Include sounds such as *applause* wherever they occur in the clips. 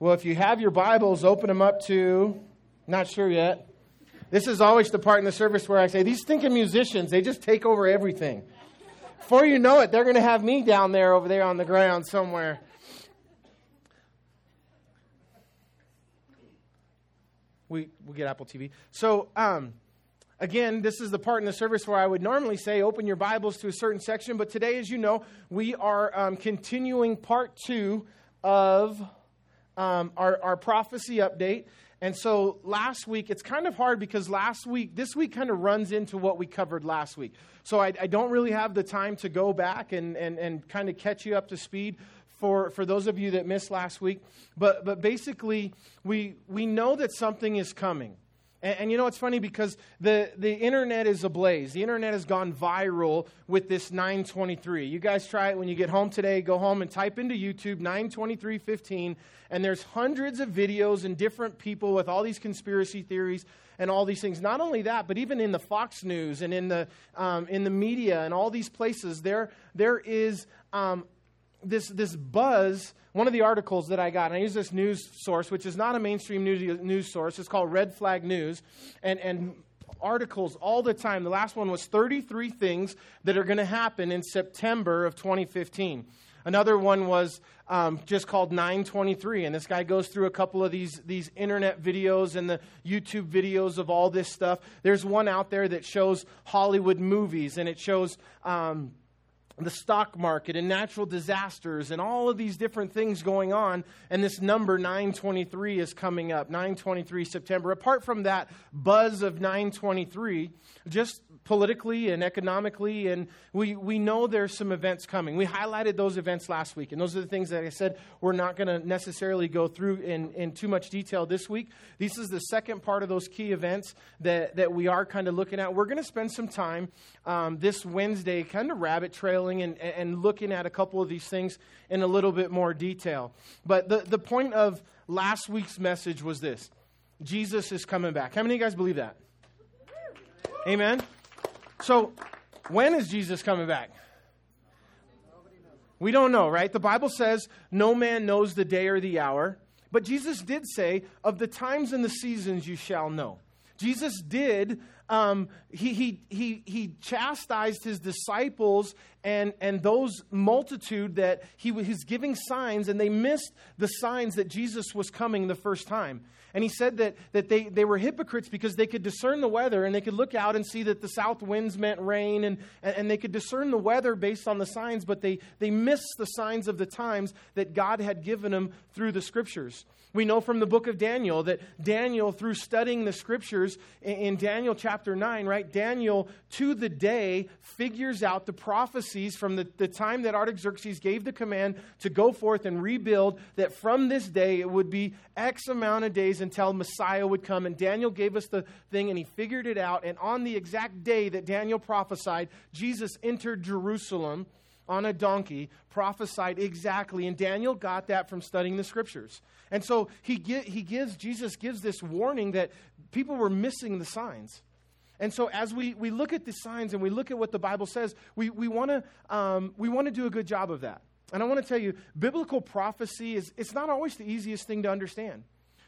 Well, if you have your Bibles, open them up to, not sure yet. This is always the part in the service where I say, these thinking musicians, they just take over everything. Before you know it, they're going to have me down there over there on the ground somewhere. We, we get Apple TV. So, um, Again, this is the part in the service where I would normally say open your Bibles to a certain section, but today, as you know, we are um, continuing part two of um, our, our prophecy update. And so last week, it's kind of hard because last week, this week kind of runs into what we covered last week. So I, I don't really have the time to go back and, and, and kind of catch you up to speed for, for those of you that missed last week. But, but basically, we, we know that something is coming. And, and, you know, it's funny because the, the internet is ablaze. The internet has gone viral with this 923. You guys try it when you get home today. Go home and type into YouTube 92315, and there's hundreds of videos and different people with all these conspiracy theories and all these things. Not only that, but even in the Fox News and in the, um, in the media and all these places, there, there is um, this, this buzz one of the articles that I got, and I use this news source, which is not a mainstream news, news source, it's called Red Flag News, and, and articles all the time. The last one was 33 things that are going to happen in September of 2015. Another one was um, just called 923, and this guy goes through a couple of these, these internet videos and the YouTube videos of all this stuff. There's one out there that shows Hollywood movies, and it shows. Um, the stock market and natural disasters and all of these different things going on. And this number 923 is coming up, 923 September. Apart from that buzz of 923, just politically and economically, and we, we know there's some events coming. We highlighted those events last week, and those are the things that I said we're not going to necessarily go through in, in too much detail this week. This is the second part of those key events that, that we are kind of looking at. We're going to spend some time um, this Wednesday kind of rabbit trailing and, and looking at a couple of these things in a little bit more detail. But the, the point of last week's message was this Jesus is coming back. How many of you guys believe that? Amen. So, when is Jesus coming back? We don't know, right? The Bible says no man knows the day or the hour. But Jesus did say, of the times and the seasons you shall know. Jesus did, um, he, he, he, he chastised his disciples and, and those multitude that he was giving signs, and they missed the signs that Jesus was coming the first time. And he said that, that they, they were hypocrites because they could discern the weather and they could look out and see that the south winds meant rain and, and they could discern the weather based on the signs, but they, they missed the signs of the times that God had given them through the scriptures. We know from the book of Daniel that Daniel, through studying the scriptures in Daniel chapter 9, right, Daniel to the day figures out the prophecies from the, the time that Artaxerxes gave the command to go forth and rebuild, that from this day it would be X amount of days until Messiah would come. And Daniel gave us the thing and he figured it out. And on the exact day that Daniel prophesied, Jesus entered Jerusalem on a donkey prophesied exactly. And Daniel got that from studying the scriptures. And so he, he gives, Jesus gives this warning that people were missing the signs. And so as we, we look at the signs and we look at what the Bible says, we, we want to um, we wanna do a good job of that. And I want to tell you, biblical prophecy is it's not always the easiest thing to understand.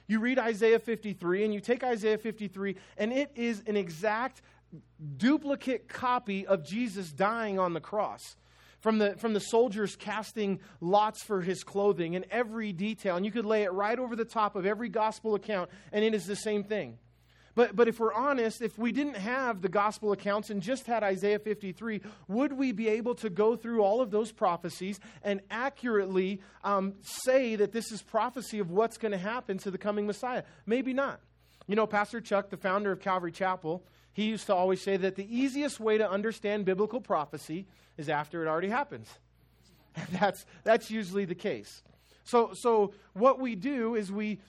You read Isaiah 53 and you take Isaiah 53 and it is an exact duplicate copy of Jesus dying on the cross from the, from the soldiers casting lots for his clothing and every detail. And you could lay it right over the top of every gospel account, and it is the same thing. But, but if we're honest, if we didn't have the gospel accounts and just had Isaiah 53, would we be able to go through all of those prophecies and accurately um, say that this is prophecy of what's going to happen to the coming Messiah? Maybe not. You know, Pastor Chuck, the founder of Calvary Chapel, he used to always say that the easiest way to understand biblical prophecy is after it already happens. And *laughs* that's, that's usually the case. So, so what we do is we,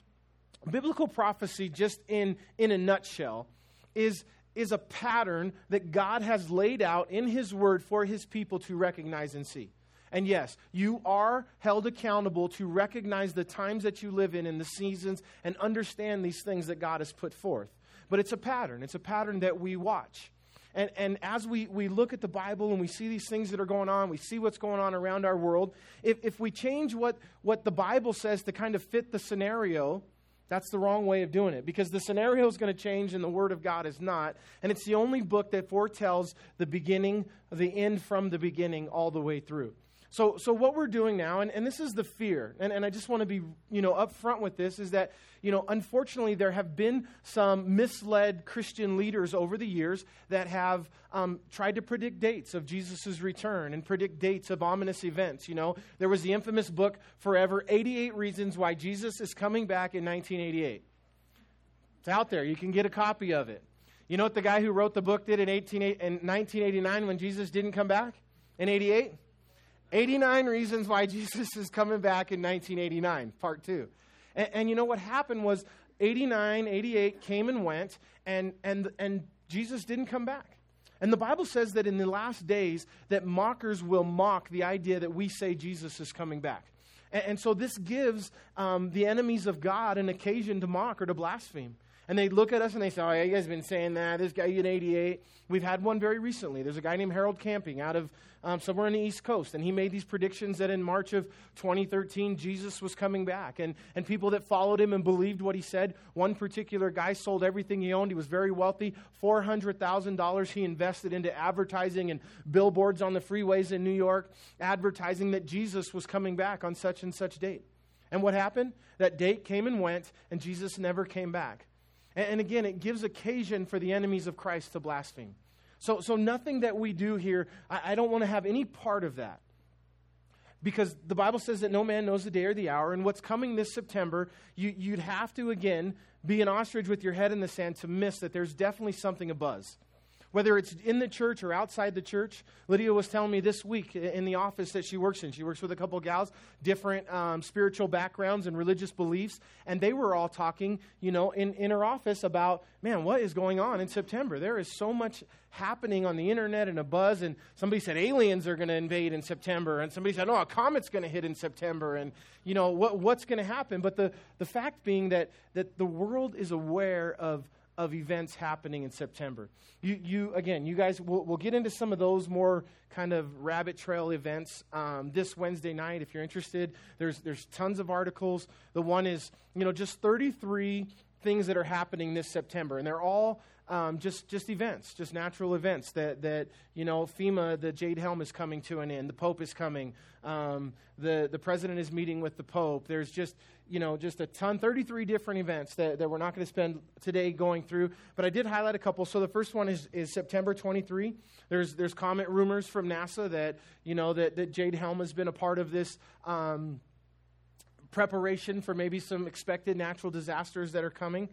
biblical prophecy, just in, in a nutshell, is, is a pattern that God has laid out in His Word for His people to recognize and see. And yes, you are held accountable to recognize the times that you live in and the seasons and understand these things that God has put forth. But it's a pattern. It's a pattern that we watch. And, and as we, we look at the Bible and we see these things that are going on, we see what's going on around our world, if, if we change what, what the Bible says to kind of fit the scenario, that's the wrong way of doing it because the scenario is going to change and the Word of God is not. And it's the only book that foretells the beginning, the end from the beginning all the way through. So, so what we're doing now, and, and this is the fear, and, and I just want to be, you know, upfront with this, is that, you know, unfortunately there have been some misled Christian leaders over the years that have um, tried to predict dates of Jesus' return and predict dates of ominous events. You know, there was the infamous book, Forever, 88 Reasons Why Jesus is Coming Back in 1988. It's out there. You can get a copy of it. You know what the guy who wrote the book did in, 18, in 1989 when Jesus didn't come back? In 88? 89 Reasons Why *laughs* Jesus is Coming Back in 1989, part two. And, and, you know what happened was 89, 88 came and went, and, and, and Jesus didn't come back. And the Bible says that in the last days that mockers will mock the idea that we say Jesus is coming back. And, and so this gives um, the enemies of God an occasion to mock or to blaspheme. And they look at us and they say, Oh, you guys have been saying that. This guy in 88. We've had one very recently. There's a guy named Harold Camping out of um, somewhere on the East Coast. And he made these predictions that in March of 2013, Jesus was coming back. And, and people that followed him and believed what he said, one particular guy sold everything he owned. He was very wealthy. $400,000 he invested into advertising and billboards on the freeways in New York, advertising that Jesus was coming back on such and such date. And what happened? That date came and went, and Jesus never came back. And again, it gives occasion for the enemies of Christ to blaspheme. So, so nothing that we do here, I, I don't want to have any part of that. Because the Bible says that no man knows the day or the hour, and what's coming this September, you, you'd have to, again, be an ostrich with your head in the sand to miss that there's definitely something abuzz whether it's in the church or outside the church. Lydia was telling me this week in the office that she works in. She works with a couple of gals, different um, spiritual backgrounds and religious beliefs, and they were all talking, you know, in, in her office about, man, what is going on in September? There is so much happening on the internet and a buzz, and somebody said aliens are going to invade in September, and somebody said, oh, a comet's going to hit in September, and, you know, what, what's going to happen? But the, the fact being that, that the world is aware of of events happening in September. You, you again, you guys, we'll, we'll get into some of those more kind of rabbit trail events um, this Wednesday night if you're interested. There's, there's tons of articles. The one is, you know, just 33 things that are happening this September, and they're all um, just just events, just natural events that that you know FEMA, the Jade Helm is coming to an end. The Pope is coming. Um, the the president is meeting with the Pope. There's just you know just a ton, 33 different events that, that we're not going to spend today going through. But I did highlight a couple. So the first one is is September 23. There's there's comet rumors from NASA that you know that that Jade Helm has been a part of this. Um, preparation for maybe some expected natural disasters that are coming.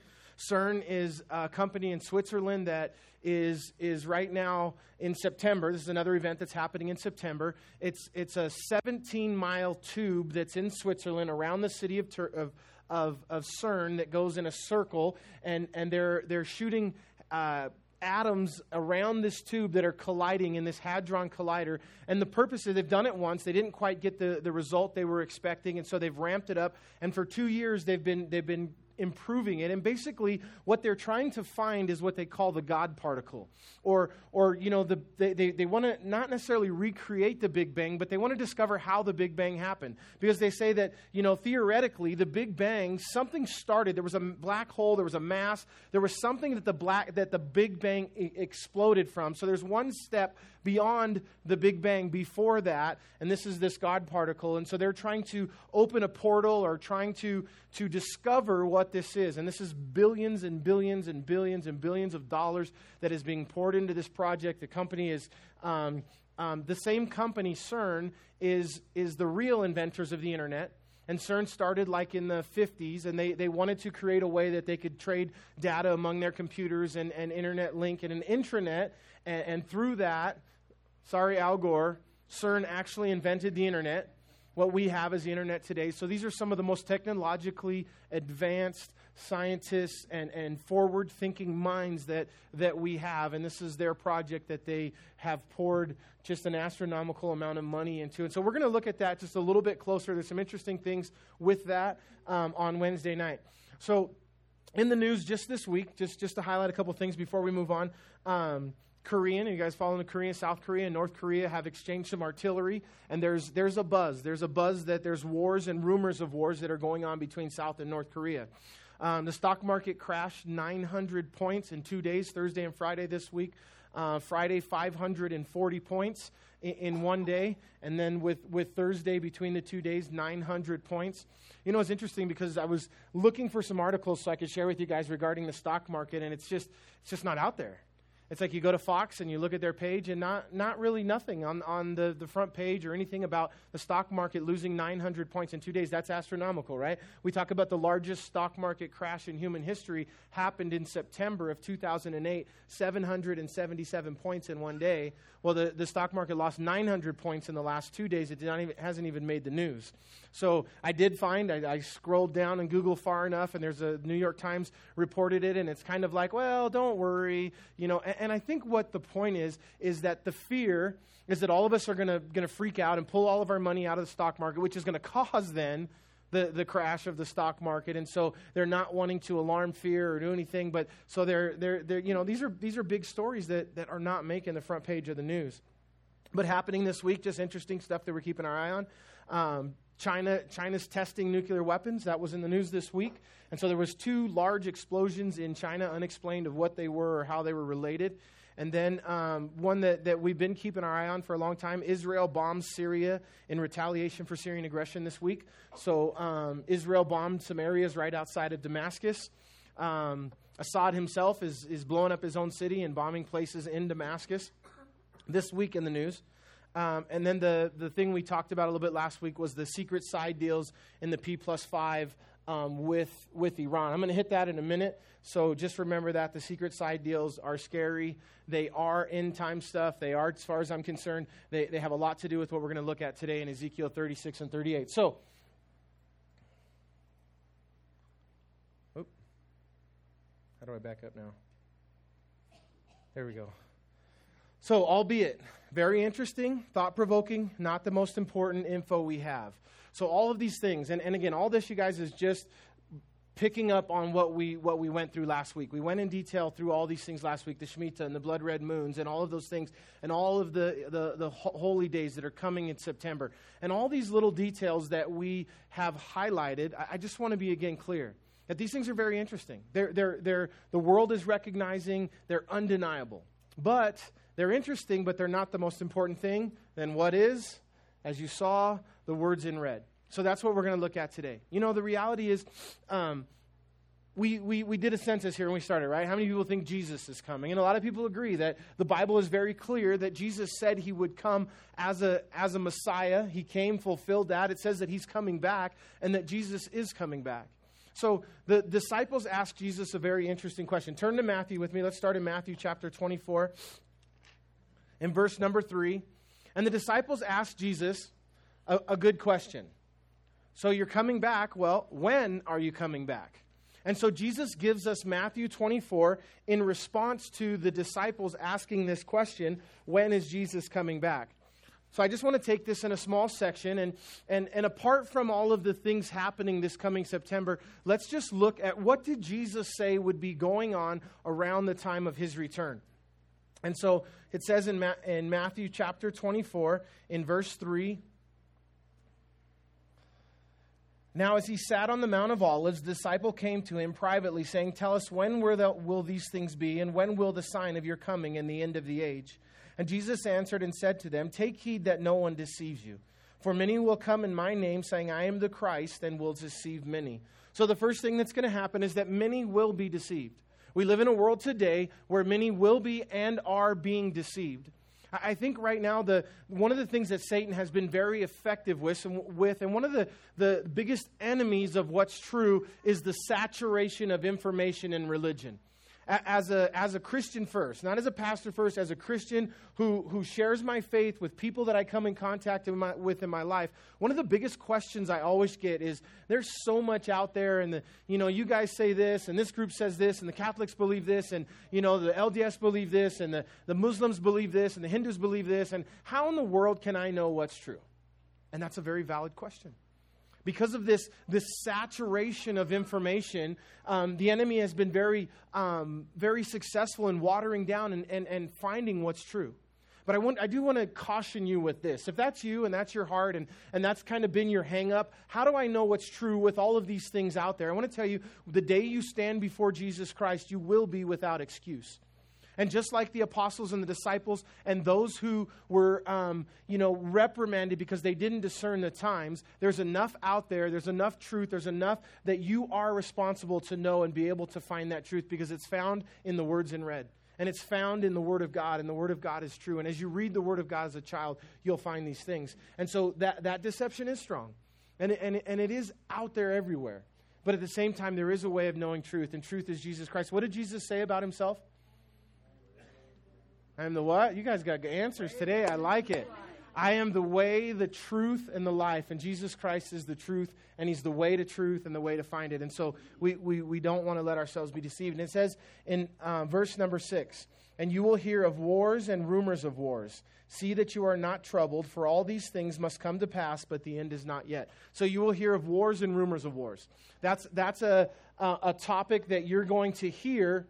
CERN is a company in Switzerland that is, is right now in September. This is another event that's happening in September. It's, it's a 17 mile tube that's in Switzerland around the city of, of, of, of CERN that goes in a circle, and, and they're, they're shooting. Uh, atoms around this tube that are colliding in this hadron collider. And the purpose is they've done it once. They didn't quite get the, the result they were expecting, and so they've ramped it up. And for two years, they've been, they've been improving it. And basically, what they're trying to find is what they call the God particle. Or, or you know, the, they, they, they want to not necessarily recreate the Big Bang, but they want to discover how the Big Bang happened. Because they say that, you know, theoretically, the Big Bang, something started. There was a black hole, there was a mass, there was something that the, black, that the Big Bang e- exploded from. So there's one step beyond the Big Bang before that, and this is this God particle. And so they're trying to open a portal or trying to, to discover what this is. And this is billions and billions and billions and billions of dollars that is being poured into this project. The company is. Um, um, the same company, CERN, is, is the real inventors of the internet. And CERN started like in the 50s, and they, they wanted to create a way that they could trade data among their computers and, and internet link and an intranet. And, and through that, Sorry, Al Gore. CERN actually invented the internet. What we have is the internet today. So these are some of the most technologically advanced scientists and, and forward thinking minds that, that we have. And this is their project that they have poured just an astronomical amount of money into. And so we're going to look at that just a little bit closer. There's some interesting things with that um, on Wednesday night. So, in the news just this week, just, just to highlight a couple things before we move on. Um, Korean. You guys following the Korean? South Korea and North Korea have exchanged some artillery, and there's there's a buzz. There's a buzz that there's wars and rumors of wars that are going on between South and North Korea. Um, the stock market crashed 900 points in two days, Thursday and Friday this week. Uh, Friday, 540 points in, in, one day, and then with, with Thursday between the two days, 900 points. You know, it's interesting because I was looking for some articles so I could share with you guys regarding the stock market, and it's just it's just not out there. It's like you go to Fox and you look at their page, and not, not really nothing on, on the, the front page or anything about the stock market losing 900 points in two days. That's astronomical, right? We talk about the largest stock market crash in human history happened in September of 2008, 777 points in one day. Well, the, the stock market lost 900 points in the last two days. It even, hasn't even made the news. So I did find, I, I scrolled down in Google far enough, and there's a New York Times reported it, and it's kind of like, well, don't worry, you know. And, and I think what the point is, is that the fear is that all of us are going to freak out and pull all of our money out of the stock market, which is going to cause then the, the crash of the stock market. And so they're not wanting to alarm fear or do anything. But so they're, they're, they're you know, these are, these are big stories that, that are not making the front page of the news. But happening this week, just interesting stuff that we're keeping our eye on. Um, China, China's testing nuclear weapons. That was in the news this week. And so there was two large explosions in China, unexplained of what they were or how they were related. And then um, one that, that we've been keeping our eye on for a long time Israel bombs Syria in retaliation for Syrian aggression this week. So um, Israel bombed some areas right outside of Damascus. Um, Assad himself is, is blowing up his own city and bombing places in Damascus this week in the news. Um, and then the, the thing we talked about a little bit last week was the secret side deals in the P plus five um, with, with Iran. I'm going to hit that in a minute. So just remember that the secret side deals are scary. They are end time stuff. They are, as far as I'm concerned, they, they have a lot to do with what we're going to look at today in Ezekiel 36 and 38. So, how do I back up now? There we go. So, albeit very interesting, thought provoking, not the most important info we have. So all of these things, and, and again, all this, you guys, is just picking up on what we what we went through last week. We went in detail through all these things last week, the Shemitah and the blood red moons and all of those things and all of the, the, the holy days that are coming in September. And all these little details that we have highlighted, I, I just want to be again clear that these things are very interesting. They're, they're, they're, the world is recognizing, they're undeniable. But they're interesting, but they're not the most important thing. Then what is? As you saw, the words in red. So that's what we're going to look at today. You know, the reality is, um, we, we, we did a census here when we started, right? How many people think Jesus is coming? And a lot of people agree that the Bible is very clear that Jesus said he would come as a, as a Messiah. He came, fulfilled that. It says that he's coming back and that Jesus is coming back. So the disciples asked Jesus a very interesting question. Turn to Matthew with me. Let's start in Matthew chapter 24, in verse number 3. And the disciples asked Jesus, a, a good question. So you're coming back. Well, when are you coming back? And so Jesus gives us Matthew 24 in response to the disciples asking this question when is Jesus coming back? So I just want to take this in a small section. And, and, and apart from all of the things happening this coming September, let's just look at what did Jesus say would be going on around the time of his return. And so it says in, Ma- in Matthew chapter 24, in verse 3 Now, as he sat on the Mount of Olives, the disciple came to him privately, saying, Tell us, when will these things be, and when will the sign of your coming and the end of the age? And Jesus answered and said to them, Take heed that no one deceives you. For many will come in my name, saying, I am the Christ, and will deceive many. So, the first thing that's going to happen is that many will be deceived. We live in a world today where many will be and are being deceived. I think right now, the, one of the things that Satan has been very effective with, with and one of the, the biggest enemies of what's true, is the saturation of information in religion as a, as a Christian first, not as a pastor first, as a Christian who, who shares my faith with people that I come in contact in my, with in my life, one of the biggest questions I always get is there's so much out there, and the, you know, you guys say this, and this group says this, and the Catholics believe this, and you know, the LDS believe this, and the, the Muslims believe this, and the Hindus believe this, and how in the world can I know what's true? And that's a very valid question. Because of this, this saturation of information, um, the enemy has been very, um, very successful in watering down and, and, and finding what's true. But I, want, I do want to caution you with this. If that's you and that's your heart and, and that's kind of been your hang up, how do I know what's true with all of these things out there? I want to tell you the day you stand before Jesus Christ, you will be without excuse. And just like the apostles and the disciples and those who were, um, you know, reprimanded because they didn't discern the times, there's enough out there, there's enough truth, there's enough that you are responsible to know and be able to find that truth because it's found in the words in red. And it's found in the Word of God, and the Word of God is true. And as you read the Word of God as a child, you'll find these things. And so that, that deception is strong, and, and, and it is out there everywhere. But at the same time, there is a way of knowing truth, and truth is Jesus Christ. What did Jesus say about himself? I am the what? You guys got answers today. I like it. I am the way, the truth, and the life. And Jesus Christ is the truth, and He's the way to truth and the way to find it. And so we, we, we don't want to let ourselves be deceived. And it says in uh, verse number six, and you will hear of wars and rumors of wars. See that you are not troubled, for all these things must come to pass, but the end is not yet. So you will hear of wars and rumors of wars. That's, that's a, a, a topic that you're going to hear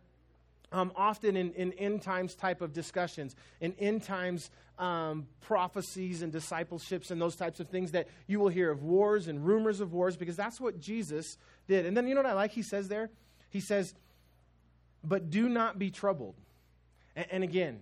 um, often in, in, end times type of discussions, in end times um, prophecies and discipleships and those types of things that you will hear of wars and rumors of wars because that's what Jesus did. And then you know what I like? He says there? He says, But do not be troubled. and, and again,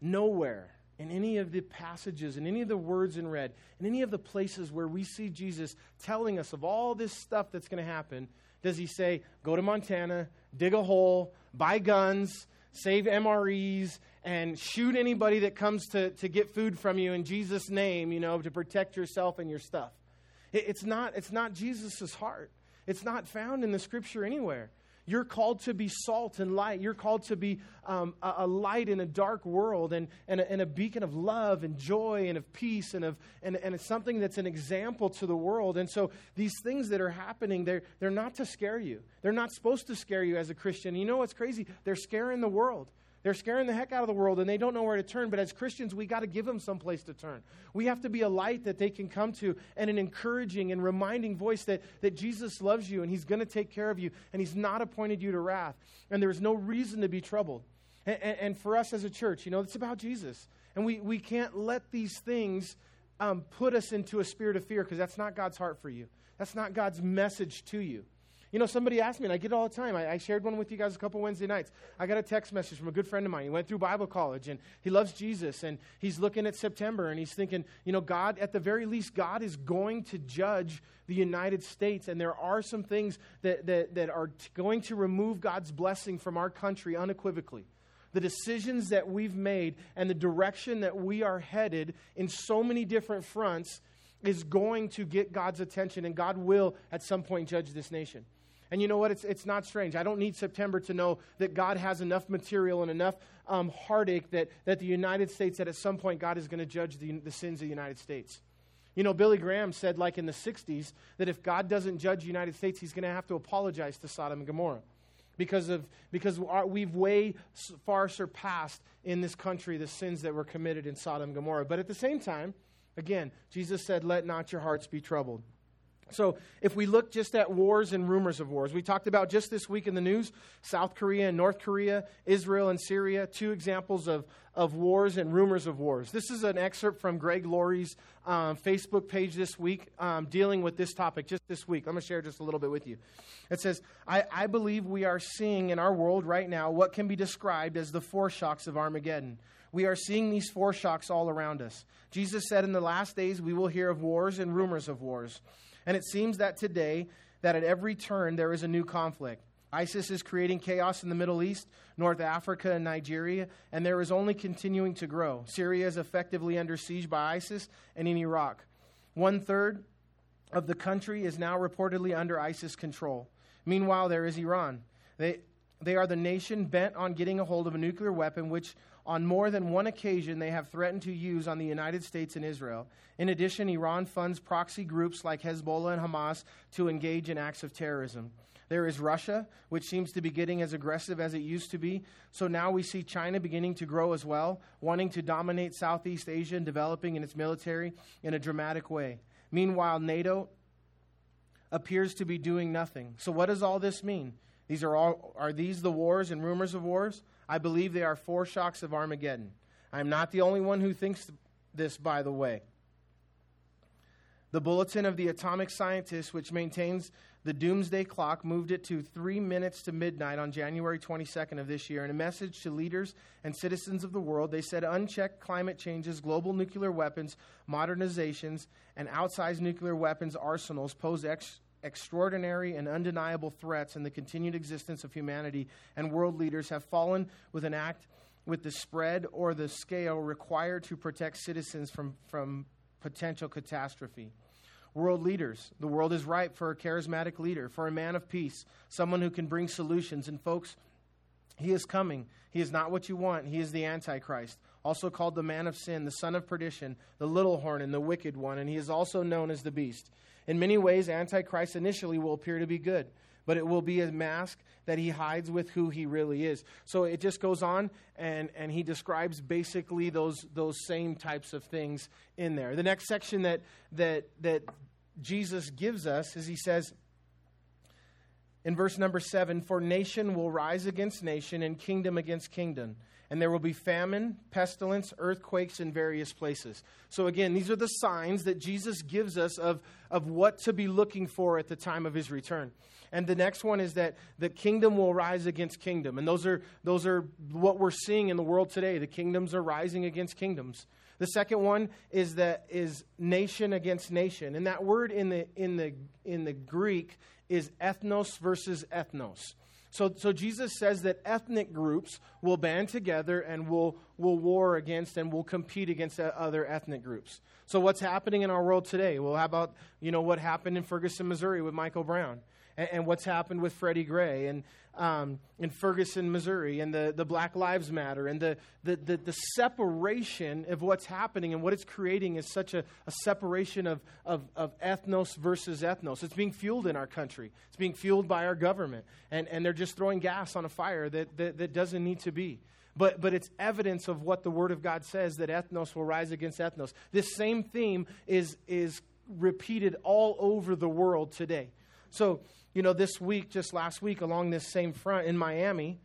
nowhere in any of the passages, in any of the words in red, in any of the places where we see Jesus telling us of all this stuff that's going to happen, does he say, go to Montana, dig a hole, buy guns, save MREs, and shoot anybody that comes to, to get food from you in Jesus' name, you know, to protect yourself and your stuff. It, it's not, it's not Jesus' heart. It's not found in the scripture anywhere. You're called to be salt and light. You're called to be um, a, a, light in a dark world and, and a, and, a, beacon of love and joy and of peace and, of, and, and something that's an example to the world. And so these things that are happening, they're, they're not to scare you. They're not supposed to scare you as a Christian. You know what's crazy? They're scaring the world. They're scaring the heck out of the world and they don't know where to turn. But as Christians, we got to give them some place to turn. We have to be a light that they can come to and an encouraging and reminding voice that, that Jesus loves you and he's going to take care of you and he's not appointed you to wrath. And there's no reason to be troubled. And, and, and for us as a church, you know, it's about Jesus. And we, we can't let these things um, put us into a spirit of fear because that's not God's heart for you. That's not God's message to you. You know, somebody asked me, and I get it all the time. I, I, shared one with you guys a couple Wednesday nights. I got a text message from a good friend of mine. He went through Bible college, and he loves Jesus, and he's looking at September, and he's thinking, you know, God, at the very least, God is going to judge the United States, and there are some things that, that, that are t- going to remove God's blessing from our country unequivocally the decisions that we've made and the direction that we are headed in so many different fronts is going to get God's attention, and God will at some point judge this nation. And you know what? It's, it's not strange. I don't need September to know that God has enough material and enough um, heartache that, that the United States, that at some point God is going to judge the, the sins of the United States. You know, Billy Graham said, like in the 60s, that if God doesn't judge the United States, he's going to have to apologize to Sodom and Gomorrah because, of, because we've way far surpassed in this country the sins that were committed in Sodom and Gomorrah. But at the same time, again, Jesus said, Let not your hearts be troubled. So, if we look just at wars and rumors of wars, we talked about just this week in the news South Korea and North Korea, Israel and Syria, two examples of, of wars and rumors of wars. This is an excerpt from Greg Laurie's um, Facebook page this week um, dealing with this topic just this week. I'm going to share just a little bit with you. It says, I, I believe we are seeing in our world right now what can be described as the foreshocks of Armageddon. We are seeing these foreshocks all around us. Jesus said in the last days we will hear of wars and rumors of wars. And it seems that today, that at every turn there is a new conflict. ISIS is creating chaos in the Middle East, North Africa, and Nigeria, and there is only continuing to grow. Syria is effectively under siege by ISIS, and in Iraq. One third of the country is now reportedly under ISIS control. Meanwhile, there is Iran. They, they are the nation bent on getting a hold of a nuclear weapon, which on more than one occasion they have threatened to use on the United States and Israel. In addition, Iran funds proxy groups like Hezbollah and Hamas to engage in acts of terrorism. There is Russia, which seems to be getting as aggressive as it used to be. So now we see China beginning to grow as well, wanting to dominate Southeast Asia and developing in its military in a dramatic way. Meanwhile, NATO appears to be doing nothing. So, what does all this mean? These are, all, are these the wars and rumors of wars? I believe they are foreshocks of Armageddon. I'm not the only one who thinks this, by the way. The Bulletin of the Atomic Scientists, which maintains the doomsday clock, moved it to three minutes to midnight on January 22nd of this year. In a message to leaders and citizens of the world, they said unchecked climate changes, global nuclear weapons, modernizations, and outsized nuclear weapons arsenals pose ex- extraordinary and undeniable threats in the continued existence of humanity, and world leaders have fallen with an act with the spread or the scale required to protect citizens from, from potential catastrophe. World leaders. The world is ripe for a charismatic leader, for a man of peace, someone who can bring solutions. And, folks, he is coming. He is not what you want. He is the Antichrist, also called the man of sin, the son of perdition, the little horn, and the wicked one. And he is also known as the beast. In many ways, Antichrist initially will appear to be good, but it will be a mask that he hides with who he really is. So it just goes on, and, and he describes basically those, those same types of things in there. The next section that, that, that Jesus gives us is he says, in verse number seven, for nation will rise against nation and kingdom against kingdom. And there will be famine, pestilence, earthquakes in various places. So, again, these are the signs that Jesus gives us of, of what to be looking for at the time of his return. And the next one is that the kingdom will rise against kingdom. And those are, those are what we're seeing in the world today. The kingdoms are rising against kingdoms. The second one is that is nation against nation. And that word in the, in the, in the Greek is ethnos versus ethnos. So, so Jesus says that ethnic groups will band together and will, will war against and will compete against other ethnic groups. So what's happening in our world today? Well, how about, you know, what happened in Ferguson, Missouri with Michael Brown? And, and what's happened with Freddie Gray and um, in Ferguson, Missouri, and the, the Black Lives Matter, and the, the, the, the, separation of what's happening and what it's creating is such a, a separation of, of, of ethnos versus ethnos. It's being fueled in our country, it's being fueled by our government, and, and they're just throwing gas on a fire that, that, that doesn't need to be. But, but it's evidence of what the Word of God says that ethnos will rise against ethnos. This same theme is, is repeated all over the world today. So, you know, this week, just last week, along this same front in Miami,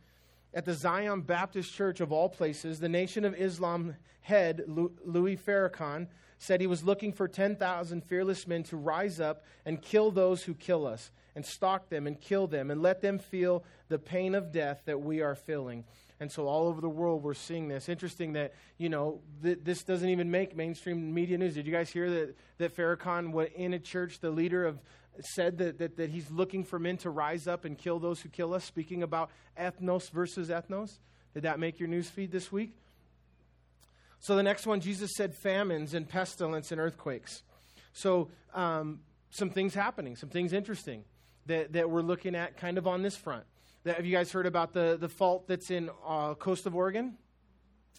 at the Zion Baptist Church of all places, the Nation of Islam head, Louis Farrakhan, said he was looking for 10,000 fearless men to rise up and kill those who kill us, and stalk them and kill them, and let them feel the pain of death that we are feeling. And so all over the world, we're seeing this. Interesting that, you know, th- this doesn't even make mainstream media news. Did you guys hear that, that Farrakhan, in a church, the leader of said that, that, that he's looking for men to rise up and kill those who kill us, speaking about ethnos versus ethnos. Did that make your news feed this week? So the next one, Jesus said famines and pestilence and earthquakes. So um, some things happening, some things interesting that, that we're looking at kind of on this front. That, have you guys heard about the, the fault that's in uh, coast of Oregon?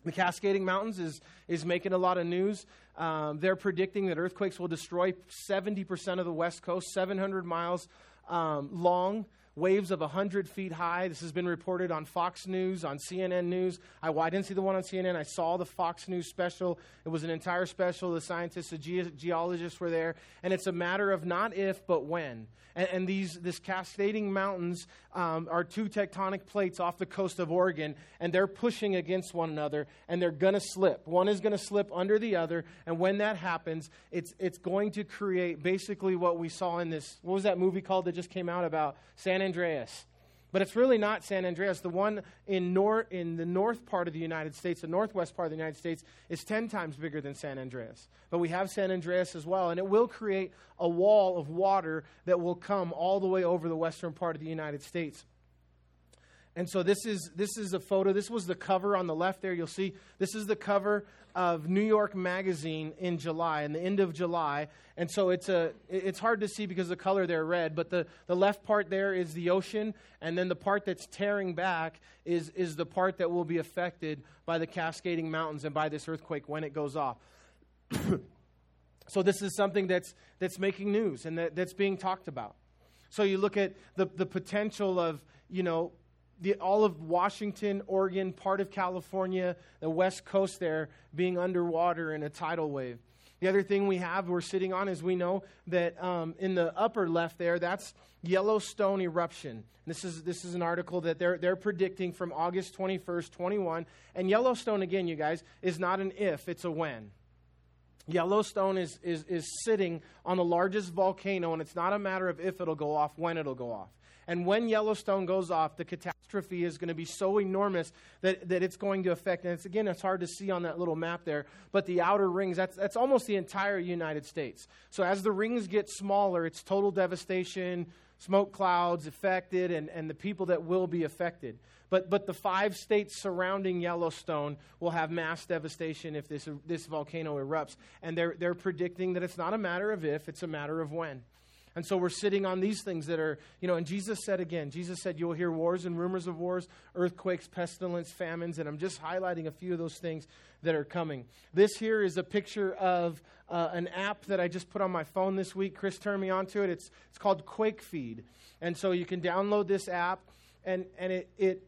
The Cascading Mountains is, is making a lot of news. Um, they're predicting that earthquakes will destroy 70% of the West Coast, 700 miles um, long, waves of 100 feet high. This has been reported on Fox News, on CNN News. I, well, I didn't see the one on CNN. I saw the Fox News special. It was an entire special. The scientists, the ge- geologists were there. And it's a matter of not if, but when. And, and these this cascading mountains um, are two tectonic plates off the coast of Oregon, and they're pushing against one another, and they're going to slip. One is going to slip under the other, and when that happens, it's it's going to create basically what we saw in this. What was that movie called that just came out about San Andreas? But it's really not San Andreas. The one in, nor- in the north part of the United States, the northwest part of the United States, is 10 times bigger than San Andreas. But we have San Andreas as well, and it will create a wall of water that will come all the way over the western part of the United States. And so this is this is a photo. This was the cover on the left there. You'll see this is the cover of New York Magazine in July, in the end of July. And so it's a it's hard to see because the color there red, but the, the left part there is the ocean, and then the part that's tearing back is is the part that will be affected by the cascading mountains and by this earthquake when it goes off. *coughs* so this is something that's that's making news and that, that's being talked about. So you look at the, the potential of, you know, the, all of Washington, Oregon, part of California, the west coast there being underwater in a tidal wave. The other thing we have we're sitting on is we know that um, in the upper left there, that's Yellowstone eruption. This is, this is an article that they're, they're predicting from August 21st, 21. And Yellowstone, again, you guys, is not an if, it's a when. Yellowstone is, is, is sitting on the largest volcano, and it's not a matter of if it'll go off, when it'll go off. And when Yellowstone goes off, the catastrophe is going to be so enormous that, that it's going to affect, and it's again, it's hard to see on that little map there, but the outer rings, that's, that's almost the entire United States. So as the rings get smaller, it's total devastation, smoke clouds affected, and, and the people that will be affected. But, but the five states surrounding Yellowstone will have mass devastation if this, this volcano erupts. And they're, they're predicting that it's not a matter of if, it's a matter of when. And so we're sitting on these things that are, you know, and Jesus said again, Jesus said, You'll hear wars and rumors of wars, earthquakes, pestilence, famines, and I'm just highlighting a few of those things that are coming. This here is a picture of uh, an app that I just put on my phone this week. Chris turned me onto it. It's, it's called Quake Feed. And so you can download this app, and, and it, it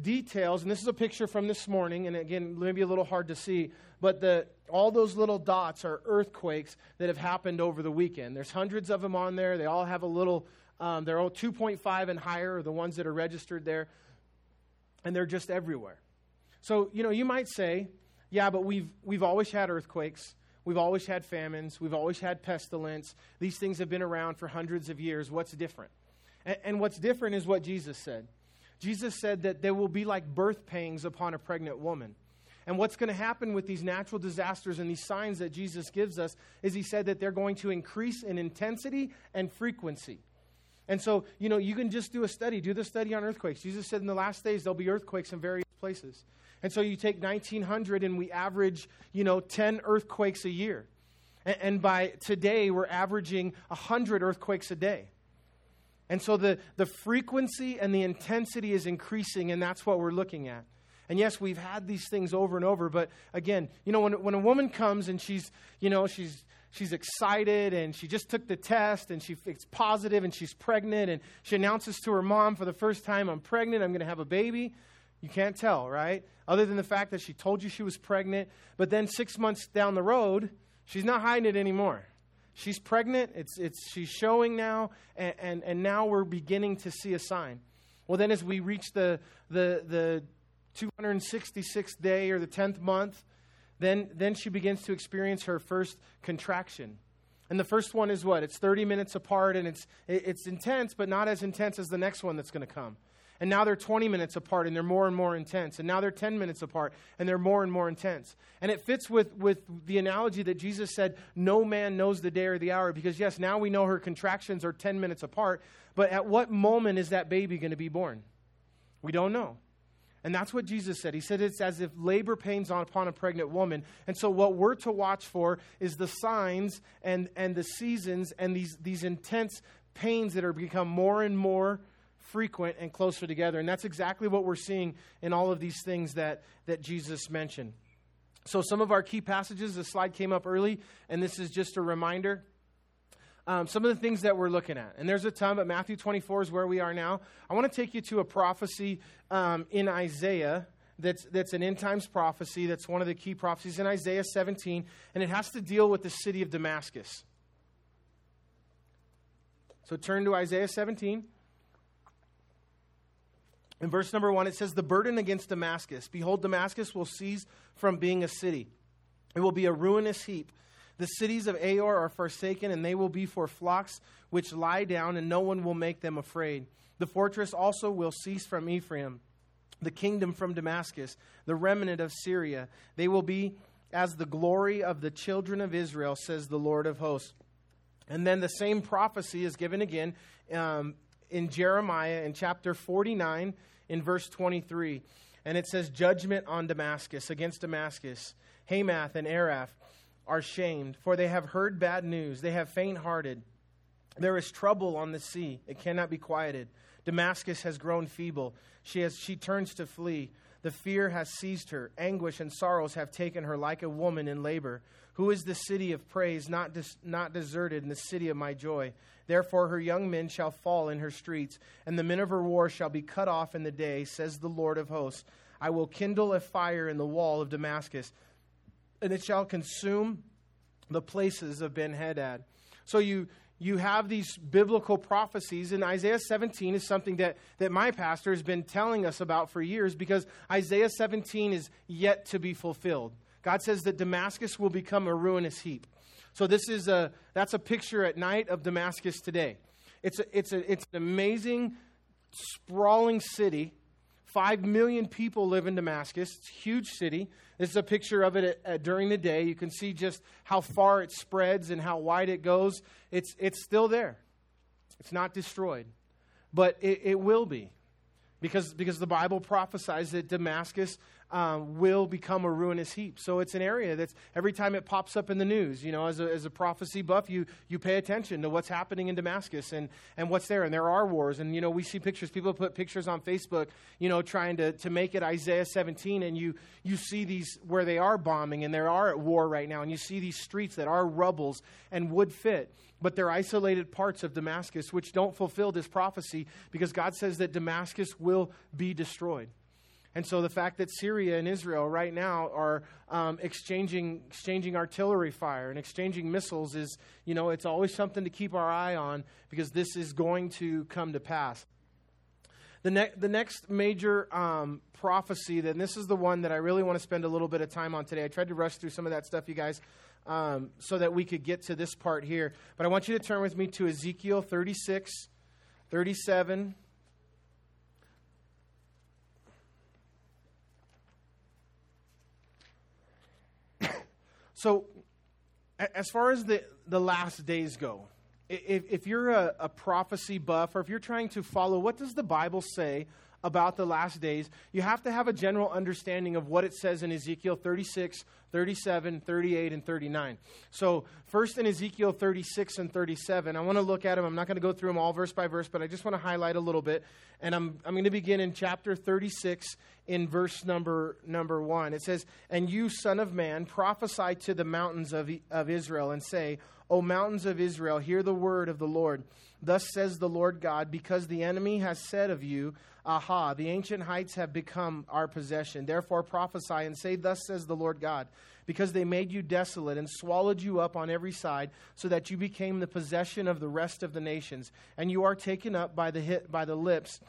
details, and this is a picture from this morning, and again, maybe a little hard to see, but the, all those little dots are earthquakes that have happened over the weekend. There's hundreds of them on there. They all have a little, um, they're all 2.5 and higher, are the ones that are registered there, and they're just everywhere. So, you know, you might say, yeah, but we've, we've always had earthquakes. We've always had famines. We've always had pestilence. These things have been around for hundreds of years. What's different? And, and what's different is what Jesus said. Jesus said that there will be like birth pangs upon a pregnant woman. And what's going to happen with these natural disasters and these signs that Jesus gives us is he said that they're going to increase in intensity and frequency. And so, you know, you can just do a study, do the study on earthquakes. Jesus said in the last days there'll be earthquakes in various places. And so you take 1900 and we average, you know, 10 earthquakes a year. And, and by today, we're averaging 100 earthquakes a day. And so the, the frequency and the intensity is increasing, and that's what we're looking at. And yes, we've had these things over and over, but again, you know, when, when a woman comes and she's, you know, she's, she's excited and she just took the test and she, it's positive and she's pregnant and she announces to her mom for the first time, I'm pregnant, I'm going to have a baby. You can't tell, right? Other than the fact that she told you she was pregnant, but then six months down the road, she's not hiding it anymore. She's pregnant, it's, it's, she's showing now, and, and, and now we're beginning to see a sign. Well, then, as we reach the, the, the 266th day or the 10th month, then, then she begins to experience her first contraction. And the first one is what? It's 30 minutes apart, and it's, it's intense, but not as intense as the next one that's going to come. And now they're 20 minutes apart and they're more and more intense. And now they're 10 minutes apart and they're more and more intense. And it fits with, with the analogy that Jesus said, No man knows the day or the hour. Because, yes, now we know her contractions are 10 minutes apart. But at what moment is that baby going to be born? We don't know. And that's what Jesus said. He said it's as if labor pains on upon a pregnant woman. And so, what we're to watch for is the signs and, and the seasons and these, these intense pains that are become more and more frequent and closer together. And that's exactly what we're seeing in all of these things that, that Jesus mentioned. So, some of our key passages, the slide came up early, and this is just a reminder. Um, some of the things that we're looking at. And there's a ton, but Matthew 24 is where we are now. I want to take you to a prophecy um, in Isaiah that's, that's an end times prophecy. That's one of the key prophecies in Isaiah 17, and it has to deal with the city of Damascus. So turn to Isaiah 17. In verse number one, it says, The burden against Damascus. Behold, Damascus will cease from being a city, it will be a ruinous heap. The cities of Aroer are forsaken, and they will be for flocks which lie down, and no one will make them afraid. The fortress also will cease from Ephraim, the kingdom from Damascus, the remnant of Syria. They will be as the glory of the children of Israel, says the Lord of hosts. And then the same prophecy is given again um, in Jeremiah in chapter 49 in verse 23. And it says, Judgment on Damascus, against Damascus. Hamath and Arpad are shamed, for they have heard bad news. They have faint hearted. There is trouble on the sea, it cannot be quieted. Damascus has grown feeble. She, has, she turns to flee. The fear has seized her. Anguish and sorrows have taken her like a woman in labor. Who is the city of praise, not, des- not deserted, in the city of my joy? Therefore, her young men shall fall in her streets, and the men of her war shall be cut off in the day, says the Lord of hosts. I will kindle a fire in the wall of Damascus, and it shall consume the places of Ben Hadad. So you, you have these biblical prophecies, and Isaiah 17 is something that, that my pastor has been telling us about for years because Isaiah 17 is yet to be fulfilled. God says that Damascus will become a ruinous heap. So this is a that's a picture at night of Damascus today. It's a, it's a, it's an amazing, sprawling city. Five million people live in Damascus. It's a huge city. This is a picture of it at, at, during the day. You can see just how far it spreads and how wide it goes. It's, it's still there. It's not destroyed, but it, it will be because, because the Bible prophesies that Damascus um, will become a ruinous heap. So it's an area that's every time it pops up in the news, you know, as a, as a prophecy buff, you, you pay attention to what's happening in Damascus and, and what's there. And there are wars. And, you know, we see pictures. People put pictures on Facebook, you know, trying to, to make it Isaiah 17. And you, you see these where they are bombing and they are at war right now. And you see these streets that are rubbles and would fit. But they're isolated parts of Damascus which don't fulfill this prophecy because God says that Damascus will be destroyed. And so the fact that Syria and Israel right now are um, exchanging, exchanging artillery fire and exchanging missiles is, you know, it's always something to keep our eye on because this is going to come to pass. The, ne- the next major um, prophecy, then this is the one that I really want to spend a little bit of time on today. I tried to rush through some of that stuff, you guys, um, so that we could get to this part here. But I want you to turn with me to Ezekiel 36, 37, So, as far as the, the last days go, if, if you're a, a prophecy buff or if you're trying to follow what does the Bible say about the last days, you have to have a general understanding of what it says in Ezekiel 36, 37, 38, and 39. So, first in Ezekiel 36 and 37, I want to look at them. I'm not going to go through them all verse by verse, but I just want to highlight a little bit. And I'm, I'm going to begin in chapter 36 in verse number, number 1. It says, And you, son of man, prophesy to the mountains of, of Israel and say, O mountains of Israel, hear the word of the Lord. Thus says the Lord God, because the enemy has said of you, Aha, the ancient heights have become our possession. Therefore prophesy and say, Thus says the Lord God, because they made you desolate and swallowed you up on every side, so that you became the possession of the rest of the nations. And you are taken up by the, hit, by the lips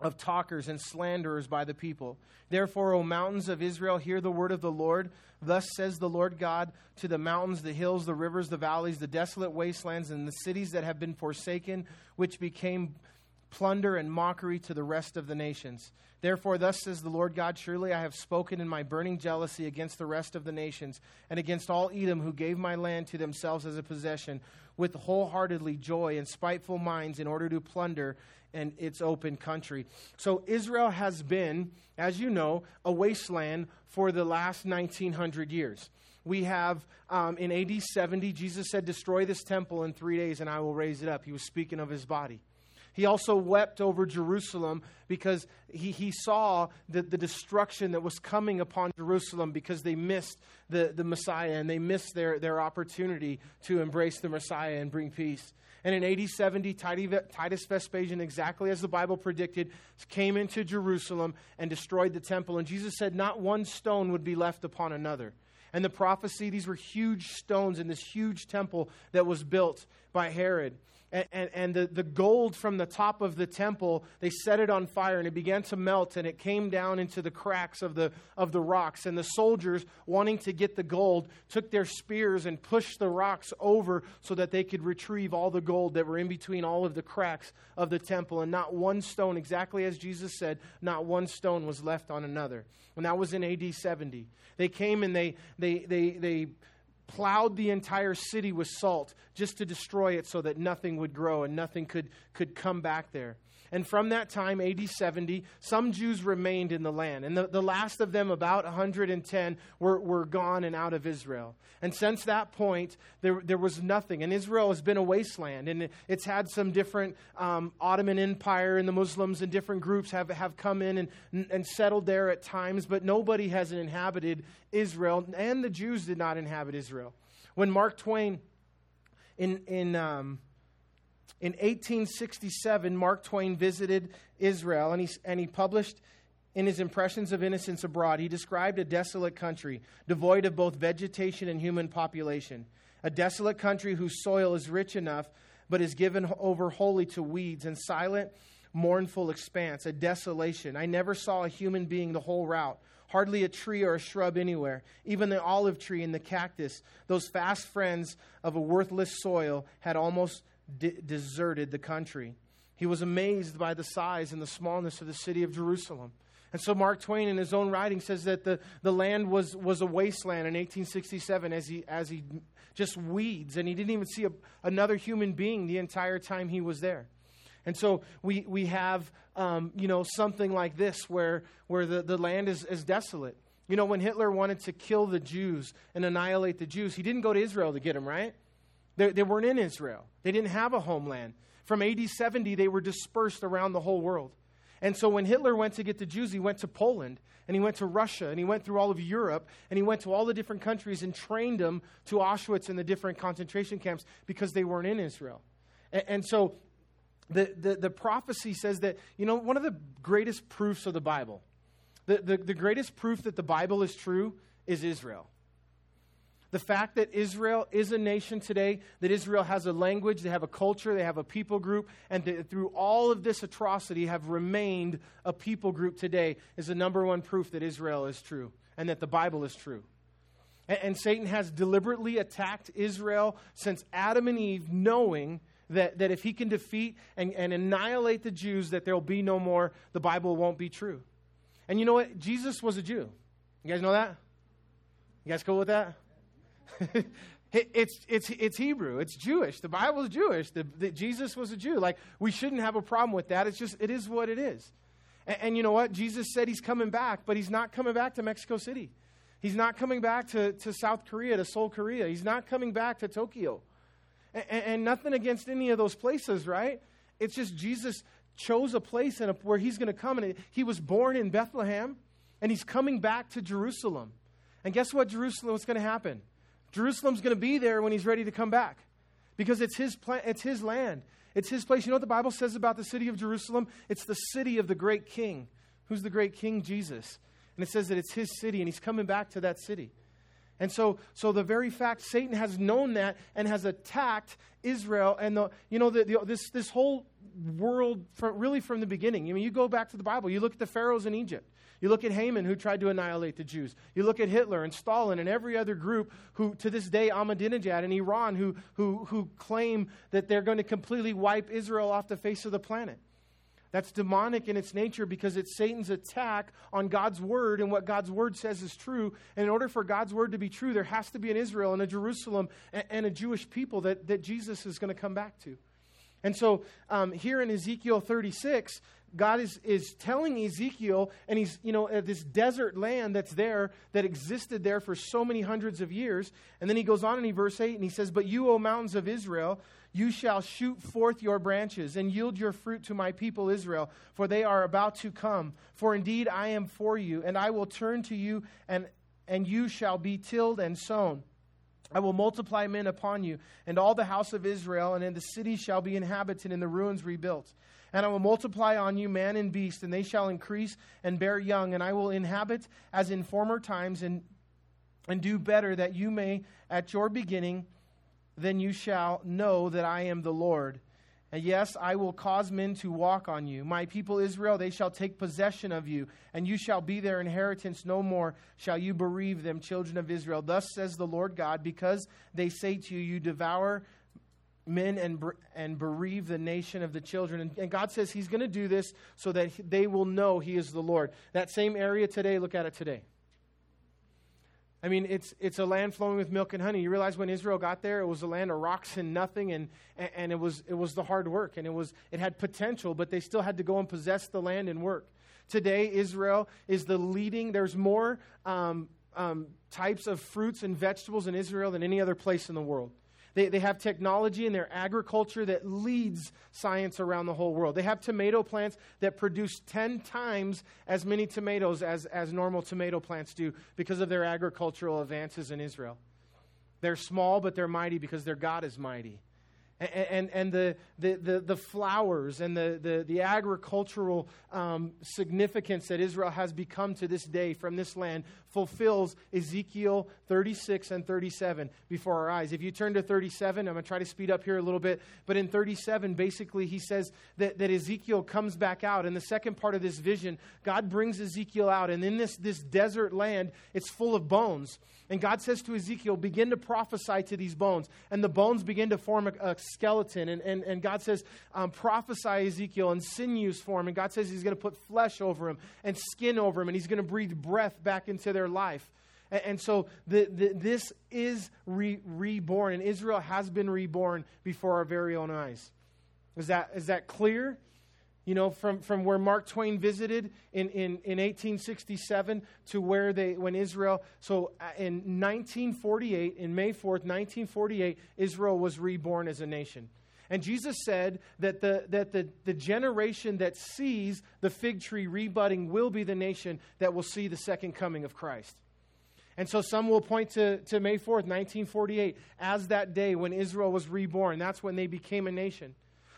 of talkers and slanderers by the people. Therefore, O mountains of Israel, hear the word of the Lord. Thus says the Lord God to the mountains, the hills, the rivers, the valleys, the desolate wastelands, and the cities that have been forsaken, which became plunder and mockery to the rest of the nations. Therefore, thus says the Lord God Surely I have spoken in my burning jealousy against the rest of the nations, and against all Edom who gave my land to themselves as a possession, with wholeheartedly joy and spiteful minds, in order to plunder and its open country. So, Israel has been, as you know, a wasteland for the last 1900 years. We have um, in AD 70, Jesus said, Destroy this temple in three days and I will raise it up. He was speaking of his body. He also wept over Jerusalem because he, he saw the, the destruction that was coming upon Jerusalem because they missed the, the Messiah and they missed their, their opportunity to embrace the Messiah and bring peace. And in AD 70, Titus Vespasian, exactly as the Bible predicted, came into Jerusalem and destroyed the temple. And Jesus said, Not one stone would be left upon another. And the prophecy, these were huge stones in this huge temple that was built by Herod and, and, and, the, the gold from the top of the temple, they set it on fire and it began to melt and it came down into the cracks of the, of the rocks. And the soldiers, wanting to get the gold, took their spears and pushed the rocks over so that they could retrieve all the gold that were in between all of the cracks of the temple. And not one stone, exactly as Jesus said, not one stone was left on another. And that was in AD 70. They came and they, they, they, they plowed the entire city with salt just to destroy it so that nothing would grow and nothing could, could come back there. And from that time, AD 70, some Jews remained in the land. And the, the last of them, about 110, were, were gone and out of Israel. And since that point, there, there was nothing. And Israel has been a wasteland. And it's had some different um, Ottoman Empire and the Muslims and different groups have, have come in and, and settled there at times. But nobody has inhabited Israel. And the Jews did not inhabit Israel. When Mark Twain, in, in um, in 1867, Mark Twain visited Israel and he, and he published in his Impressions of Innocence Abroad, he described a desolate country, devoid of both vegetation and human population. a desolate country whose soil is rich enough, but is given over wholly to weeds and silent, mournful expanse, a desolation. I never saw a human being the whole route hardly a tree or a shrub anywhere, even the olive tree and the cactus. Those fast friends of a worthless soil had almost de- deserted the country. He was amazed by the size and the smallness of the city of Jerusalem. And so Mark Twain, in his own writing, says that the, the land was, was a wasteland in 1867 as he, as he just weeds, and he didn't even see a, another human being the entire time he was there. And so we, we have, um, you know, something like this where, where the, the land is, is desolate. You know, when Hitler wanted to kill the Jews and annihilate the Jews, he didn't go to Israel to get them, right? They, they weren't in Israel. They didn't have a homeland. From AD 70, they were dispersed around the whole world. And so when Hitler went to get the Jews, he went to Poland and he went to Russia and he went through all of Europe and he went to all the different countries and trained them to Auschwitz and the different concentration camps because they weren't in Israel. And, and so the, the, the prophecy says that, you know, one of the greatest proofs of the Bible, the, the, the greatest proof that the Bible is true is Israel. The fact that Israel is a nation today, that Israel has a language, they have a culture, they have a people group, and through all of this atrocity have remained a people group today is the number one proof that Israel is true and that the Bible is true. And, and Satan has deliberately attacked Israel since Adam and Eve, knowing that, that if he can defeat and, and annihilate the Jews, that there will be no more, the Bible won't be true. And you know what? Jesus was a Jew. You guys know that? You guys cool with that? *laughs* it's, it's, it's Hebrew. It's Jewish. The Bible is Jewish. The, the, Jesus was a Jew. Like, we shouldn't have a problem with that. It's just, it is what it is. And, and you know what? Jesus said he's coming back, but he's not coming back to Mexico City. He's not coming back to, to South Korea, to Seoul, Korea. He's not coming back to Tokyo. And, and nothing against any of those places, right? It's just Jesus chose a place a, where he's going to come. And he was born in Bethlehem, and he's coming back to Jerusalem. And guess what, Jerusalem, what's going to happen? Jerusalem's going to be there when he's ready to come back because it's his, it's his land. It's his place. You know what the Bible says about the city of Jerusalem? It's the city of the great king. Who's the great king? Jesus. And it says that it's his city, and he's coming back to that city. And so, so the very fact Satan has known that and has attacked Israel and the, you know, the, the, this, this whole world from, really from the beginning. I mean, you go back to the Bible, you look at the pharaohs in Egypt. You look at Haman, who tried to annihilate the Jews. You look at Hitler and Stalin and every other group who, to this day, Ahmadinejad in Iran, who, who, who claim that they're going to completely wipe Israel off the face of the planet. That's demonic in its nature because it's Satan's attack on God's word and what God's word says is true. And in order for God's word to be true, there has to be an Israel and a Jerusalem and, and a Jewish people that, that Jesus is going to come back to. And so um, here in Ezekiel 36, God is, is telling Ezekiel, and he's, you know, at this desert land that's there, that existed there for so many hundreds of years. And then he goes on in verse 8, and he says, But you, O mountains of Israel, you shall shoot forth your branches and yield your fruit to my people Israel, for they are about to come. For indeed I am for you, and I will turn to you, and, and you shall be tilled and sown. I will multiply men upon you, and all the house of Israel, and in the cities shall be inhabited, and the ruins rebuilt. And I will multiply on you man and beast, and they shall increase and bear young, and I will inhabit as in former times, and, and do better, that you may at your beginning then you shall know that I am the Lord. And yes, I will cause men to walk on you. My people Israel, they shall take possession of you, and you shall be their inheritance no more. Shall you bereave them, children of Israel? Thus says the Lord God, because they say to you, You devour men and, and bereave the nation of the children. And, and God says He's going to do this so that they will know He is the Lord. That same area today, look at it today. I mean, it's, it's a land flowing with milk and honey. You realize when Israel got there, it was a land of rocks and nothing, and, and it, was, it was the hard work, and it, was, it had potential, but they still had to go and possess the land and work. Today, Israel is the leading, there's more um, um, types of fruits and vegetables in Israel than any other place in the world. They, they have technology in their agriculture that leads science around the whole world. They have tomato plants that produce 10 times as many tomatoes as, as normal tomato plants do because of their agricultural advances in Israel. They're small, but they're mighty because their God is mighty. And, and the, the, the, flowers and the, the, the agricultural um, significance that Israel has become to this day from this land fulfills Ezekiel 36 and 37 before our eyes. If you turn to 37, I'm going to try to speed up here a little bit, but in 37, basically, he says that, that Ezekiel comes back out. In the second part of this vision, God brings Ezekiel out, and in this, this desert land, it's full of bones. And God says to Ezekiel, begin to prophesy to these bones. And the bones begin to form a, a skeleton. And, and, and God says, um, prophesy Ezekiel, and sinews form. And God says he's going to put flesh over him and skin over him, and he's going to breathe breath back into their life. And, and so the, the, this is re, reborn, and Israel has been reborn before our very own eyes. Is that, is that clear? You know, from, from where Mark Twain visited in, in, in 1867 to where they, when Israel, so uh, in 1948, in May 4th, 1948, Israel was reborn as a nation. And Jesus said that, the, that the, the generation that sees the fig tree rebudding will be the nation that will see the second coming of Christ. And so some will point to, to May 4th, 1948, as that day when Israel was reborn. That's when they became a nation.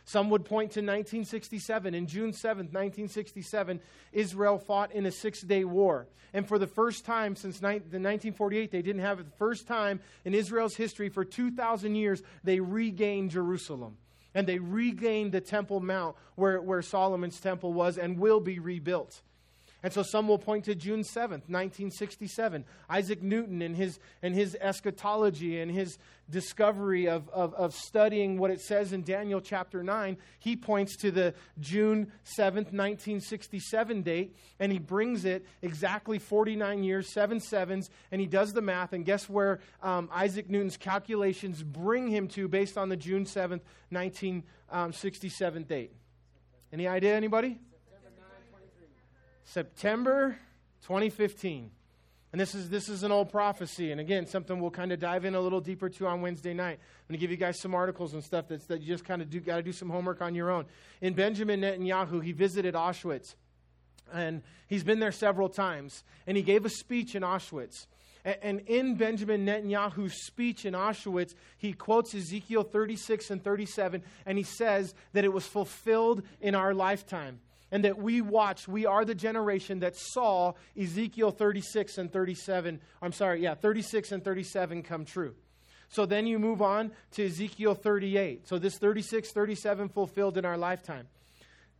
Some would point to 1967. In June 7th, 1967, Israel fought in a six day war. And for the first time since ni- the 1948, they didn't have it. The first time in Israel's history for 2,000 years, they regained Jerusalem. And they regained the Temple Mount where, where Solomon's temple was and will be rebuilt. And so some will point to June 7th, 1967. Isaac Newton and his, and his eschatology and his discovery of, of, of studying what it says in Daniel chapter 9, he points to the June 7th, 1967 date, and he brings it exactly 49 years, seven sevens, and he does the math. And guess where um, Isaac Newton's calculations bring him to based on the June 7th, 1967 date? Any idea, anybody? September 2015. And this is, this is an old prophecy. And again, something we'll kind of dive in a little deeper to on Wednesday night. I'm going to give you guys some articles and stuff that's, that you just kind of do, got to do some homework on your own. In Benjamin Netanyahu, he visited Auschwitz. And he's been there several times. And he gave a speech in Auschwitz. And in Benjamin Netanyahu's speech in Auschwitz, he quotes Ezekiel 36 and 37, and he says that it was fulfilled in our lifetime and that we watched, we are the generation that saw Ezekiel 36 and 37, I'm sorry, yeah, 36 and 37 come true. So then you move on to Ezekiel 38. So this 36, 37 fulfilled in our lifetime.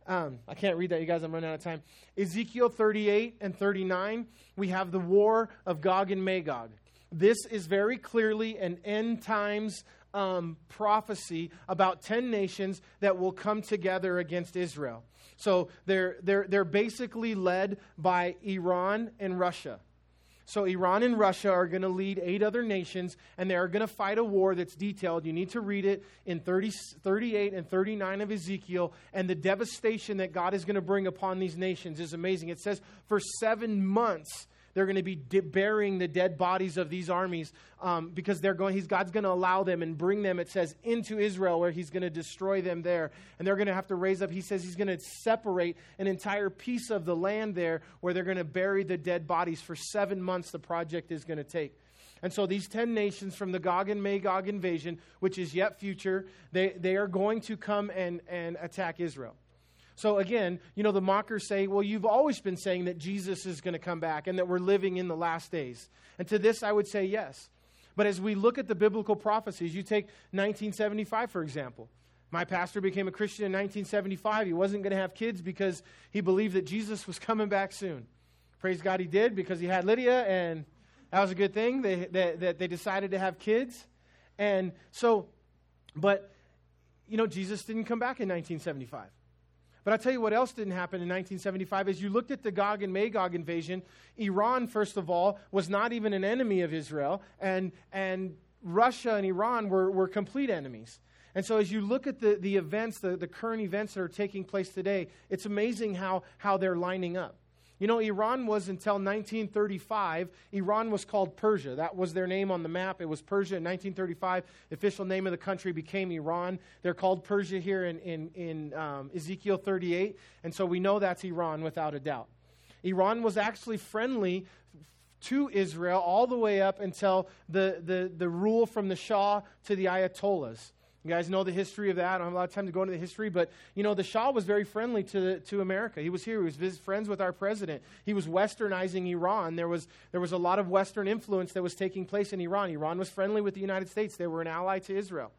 Um, I can't read that, you guys. I'm running out of time. Ezekiel 38 and 39, we have the war of Gog and Magog. This is very clearly an end times um, prophecy about 10 nations that will come together against Israel. So they're, they're, they're basically led by Iran and Russia. So Iran and Russia are going to lead eight other nations, and they are going to fight a war that's detailed. You need to read it in 30, 38 and 39 of Ezekiel, and the devastation that God is going to bring upon these nations is amazing. It says, for seven months, they're going to be di- burying the dead bodies of these armies um, because they're going, he's, God's going to allow them and bring them, it says, into Israel where he's going to destroy them there. And they're going to have to raise up, he says he's going to separate an entire piece of the land there where they're going to bury the dead bodies for seven months, the project is going to take. And so these 10 nations from the Gog and Magog invasion, which is yet future, they, they are going to come and, and attack Israel. So again, you know, the mockers say, well, you've always been saying that Jesus is going to come back and that we're living in the last days. And to this, I would say yes. But as we look at the biblical prophecies, you take 1975, for example. My pastor became a Christian in 1975. He wasn't going to have kids because he believed that Jesus was *laughs* coming back soon. Praise God, he did because he had Lydia, and that was a good thing they, that, that they decided to have kids. And so, but, you know, Jesus didn't come back in 1975. But I'll tell you what else didn't happen in 1975. As you looked at the Gog and Magog invasion, Iran, first of all, was not even an enemy of Israel, and, and Russia and Iran were, were complete enemies. And so, as you look at the, the events, the, the current events that are taking place today, it's amazing how, how they're lining up. You know, Iran was until 1935, Iran was called Persia. That was their name on the map. It was Persia in 1935. The official name of the country became Iran. They're called Persia here in, in, in um, Ezekiel 38. And so we know that's Iran without a doubt. Iran was actually friendly to Israel all the way up until the, the, the rule from the Shah to the Ayatollahs. You guys know the history of that. I don't have a lot of time to go into the history, but you know the Shah was very friendly to to America. He was here. He was friends with our president. He was westernizing Iran. There was there was a lot of Western influence that was taking place in Iran. Iran was friendly with the United States. They were an ally to Israel.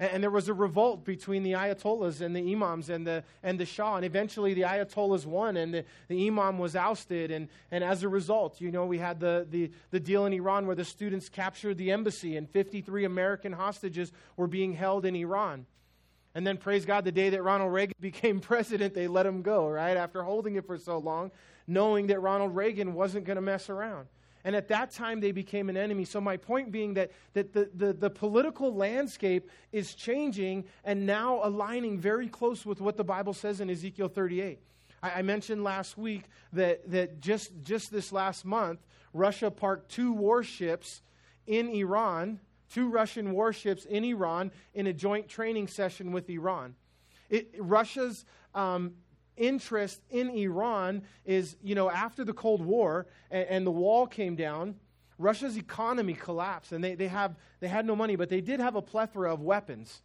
And, and there was a revolt between the Ayatollahs and the Imams and the, and the Shah. And eventually the Ayatollahs won and the, the Imam was ousted. And, and as a result, you know, we had the, the, the deal in Iran where the students captured the embassy and 53 American hostages were being held in Iran. And then, praise God, the day that Ronald Reagan *laughs* became president, they let him go, right? After holding it for so long, knowing that Ronald Reagan wasn't going to mess around. And at that time, they became an enemy. So, my point being that, that the, the, the, political landscape is changing and now aligning very close with what the Bible says in Ezekiel 38. I, mentioned last week that, that just, just this last month, Russia parked two warships in Iran, two Russian warships in Iran, in a joint training session with Iran. It, Russia's um, interest in Iran is, you know, after the Cold War and, and the wall came down, Russia's economy collapsed and they, they, have, they had no money, but they did have a plethora of weapons.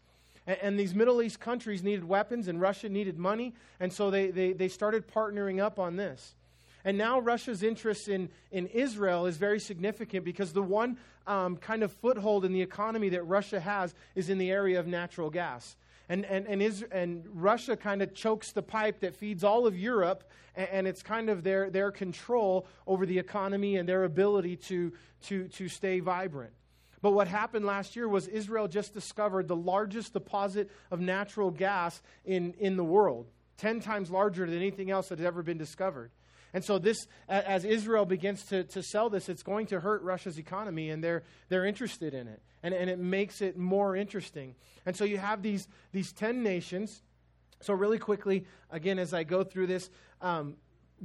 And, and, these Middle East countries needed weapons and Russia needed money, and so they, they, they started partnering up on this. And now Russia's interest in, in Israel is very significant because the one um, kind of foothold in the economy that Russia has is in the area of natural gas. And, and, and, Israel, and Russia kind of chokes the pipe that feeds all of Europe, and, and, it's kind of their, their control over the economy and their ability to, to, to stay vibrant. But what happened last year was Israel just discovered the largest deposit of natural gas in, in the world, 10 times larger than anything else that had ever been discovered. And so, this, as Israel begins to, to sell this, it's going to hurt Russia's economy, and they're, they're interested in it. And, and it makes it more interesting. And so, you have these, these 10 nations. So, really quickly, again, as I go through this, um,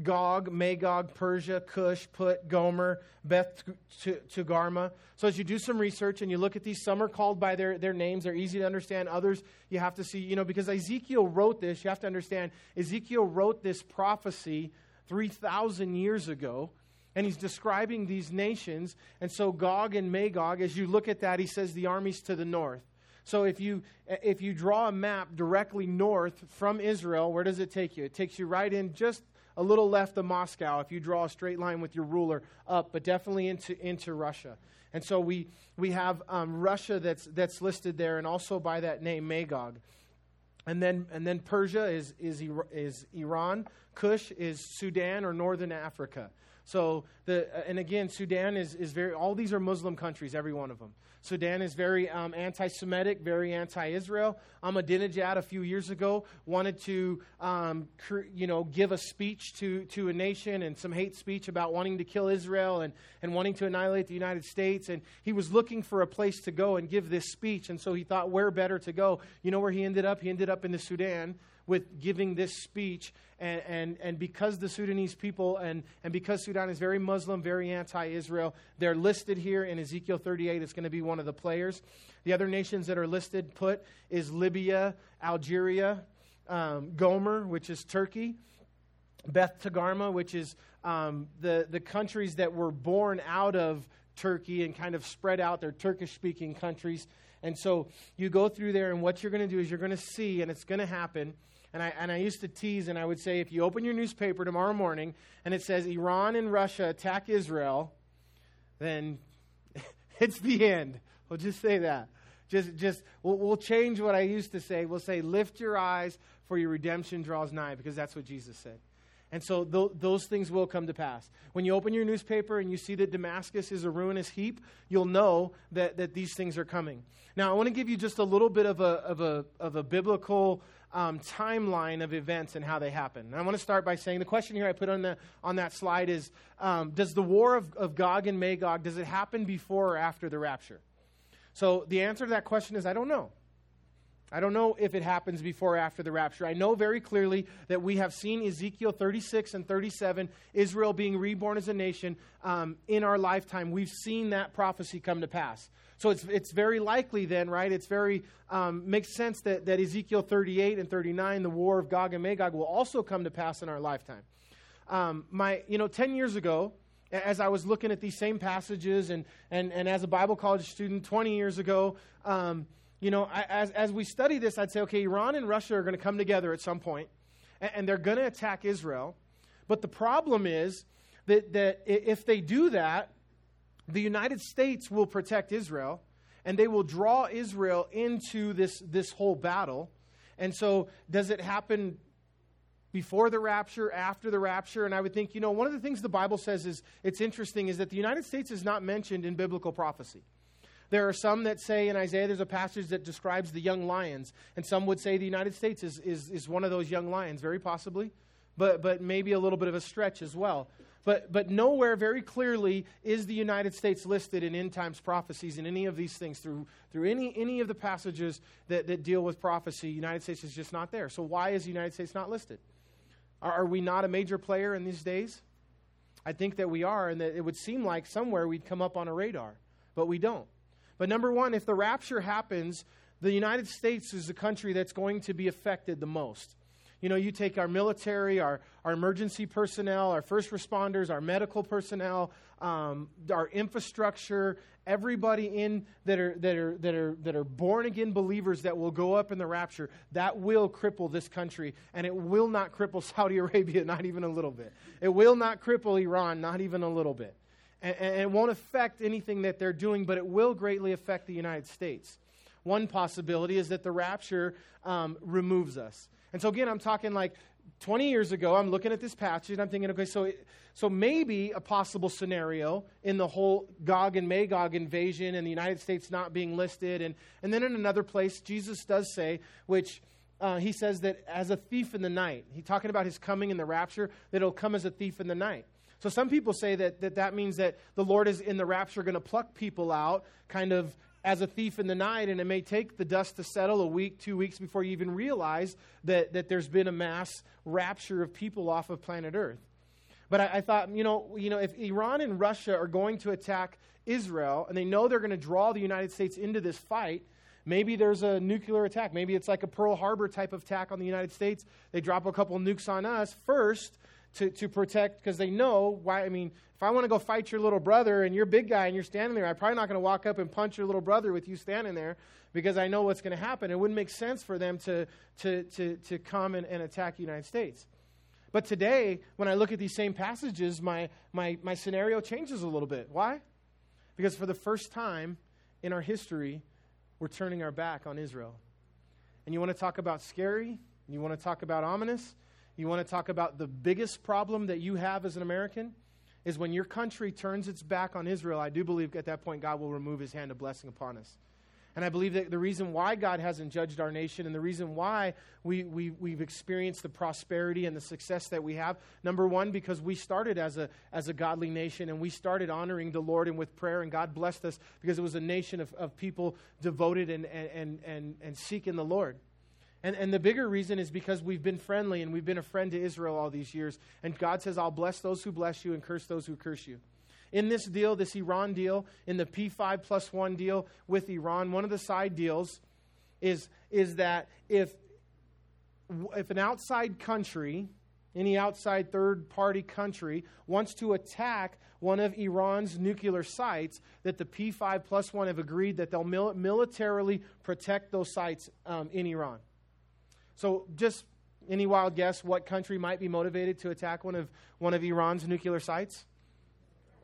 Gog, Magog, Persia, Cush, Put, Gomer, Beth Togarmah. So as you do some research and you look at these, some are called by their, their names. They're easy to understand. Others you have to see, you know, because Ezekiel wrote this, you have to understand, Ezekiel wrote this prophecy 3,000 years ago. And he's describing these nations. And so Gog and Magog, as you look at that, he says the armies to the north. So if you, if you draw a map directly north from Israel, where does it take you? It takes you right in just a little left of Moscow if you draw a straight line with your ruler up, but definitely into, into Russia. And so we, we have um, Russia that's, that's listed there, and also by that name, Magog. And then, and then Persia is, is, is Iran. Cush is Sudan or northern Africa. So, the, and again, Sudan is, is very, all these are Muslim countries, every one of them. Sudan is very um, anti Semitic, very anti Israel. Ahmadinejad, a few years ago, wanted to um, cr- you know, give a speech to, to a nation and some hate speech about wanting to kill Israel and, and wanting to annihilate the United States. And he was looking for a place to go and give this speech. And so he thought, where better to go? You know where he ended up? He ended up in the Sudan with giving this speech. And, and, and because the Sudanese people and, and because Sudan is very Muslim, very anti Israel, they're listed here in Ezekiel 38. It's going to be one of the players. The other nations that are listed put is Libya, Algeria, um, Gomer, which is Turkey, Beth Togarmah, which is um, the, the countries that were born out of Turkey and kind of spread out. They're Turkish speaking countries. And so you go through there, and what you're going to do is you're going to see, and it's going to happen and I, and I used to tease and I would say, if you open your newspaper tomorrow morning and it says Iran and Russia attack Israel, then *laughs* it's the end. We'll just say that. Just, just we'll, we'll change what I used to say. We'll say, lift your eyes, for your redemption draws nigh, because that's what Jesus said. And so th- those things will come to pass. When you open your newspaper and you see that Damascus is a ruinous heap, you'll know that, that these things are coming. Now, I want to give you just a little bit of a, of a, of a biblical um, timeline of events and how they happen. And I want to start by saying the question here I put on, the, on that slide is um, Does the war of, of Gog and Magog, does it happen before or after the rapture? So the answer to that question is I don't know. I don't know if it happens before or after the rapture. I know very clearly that we have seen Ezekiel 36 and 37, Israel being reborn as a nation, um, in our lifetime. We've seen that prophecy come to pass. So it's, it's very likely then, right? It's very, um, makes sense that, that Ezekiel 38 and 39, the war of Gog and Magog, will also come to pass in our lifetime. Um, my, you know, 10 years ago, as I was looking at these same passages and, and, and as a Bible college student 20 years ago, um, you know, I, as, as we study this, I'd say, okay, Iran and Russia are going to come together at some point, and, and they're going to attack Israel. But the problem is that, that if they do that, the United States will protect Israel, and they will draw Israel into this, this whole battle. And so, does it happen before the rapture, after the rapture? And I would think, you know, one of the things the Bible says is it's interesting is that the United States is not mentioned in biblical prophecy. There are some that say in Isaiah there's a passage that describes the young lions, and some would say the United States is, is, is one of those young lions, very possibly, but, but maybe a little bit of a stretch as well. But, but nowhere very clearly is the United States listed in end times prophecies in any of these things. Through, through any, any of the passages that, that deal with prophecy, United States is just not there. So why is the United States not listed? Are, are we not a major player in these days? I think that we are, and that it would seem like somewhere we'd come up on a radar, but we don't. But number one, if the rapture happens, the United States is the country that's going to be affected the most. You know, you take our military, our, our emergency personnel, our first responders, our medical personnel, um, our infrastructure, everybody in that are, that, are, that, are, that are born again believers that will go up in the rapture, that will cripple this country. And it will not cripple *laughs* Saudi Arabia, not even a little bit. It will not cripple Iran, not even a little bit and, and it won't affect anything that they're doing, but it will greatly affect the United States. One possibility is that the rapture um, removes us. And so, again, I'm talking like 20 years ago, I'm looking at this passage and I'm thinking, okay, so, so maybe a possible scenario in the whole Gog and Magog invasion and the United States not being listed. And, and then in another place, Jesus does say, which uh, he says that as a thief in the night, he's talking about his coming in the rapture, that it'll come as a thief in the night. So some people say that that, that means that the Lord is in the rapture going to pluck people out, kind of as a thief in the night, and it may take the dust to settle a week, two weeks before you even realize that, that there's been a mass rapture of people off of planet Earth. But I, I thought, you know, you know, if Iran and Russia are going to attack Israel, and they know they're going to draw the United States into this fight, Maybe there's a nuclear attack. Maybe it's like a Pearl Harbor type of attack on the United States. They drop a couple nukes on us first to, to protect because they know why. I mean, if I want to go fight your little brother and you're a big guy and you're standing there, I'm probably not going to walk up and punch your little brother with you standing there because I know what's going to happen. It wouldn't make sense for them to, to, to, to come and, and attack the United States. But today, when I look at these same passages, my, my, my scenario changes a little bit. Why? Because for the first time in our history, we're turning our back on Israel. And you want to talk about scary? You want to talk about ominous? You want to talk about the biggest problem that you have as an American? Is when your country turns its back on Israel, I do believe at that point God will remove his hand of blessing upon us. And I believe that the reason why God hasn't judged our nation and the reason why we, we, we've experienced the prosperity and the success that we have, number one, because we started as a, as a godly nation and we started honoring the Lord and with prayer, and God blessed us because it was a nation of, of people devoted and, and, and, and seeking the Lord. And, and the bigger reason is because we've been friendly and we've been a friend to Israel all these years. And God says, I'll bless those who bless you and curse those who curse you. In this deal, this Iran deal, in the P5 plus one deal with Iran, one of the side deals is, is that if, if an outside country, any outside third party country, wants to attack one of Iran's nuclear sites, that the P5 plus one have agreed that they'll mil- militarily protect those sites um, in Iran. So, just any wild guess what country might be motivated to attack one of, one of Iran's nuclear sites?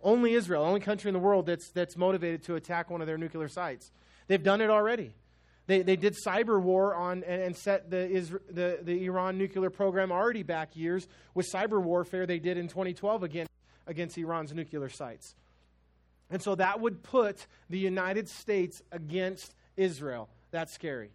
Only Israel, only country in the world that's, that's motivated to attack one of their nuclear sites. They've done it already. They, they did cyber war on and, and set the, the, the Iran nuclear program already back years with cyber warfare they did in 2012 against, against Iran's nuclear sites. And so that would put the United States against Israel. That's scary.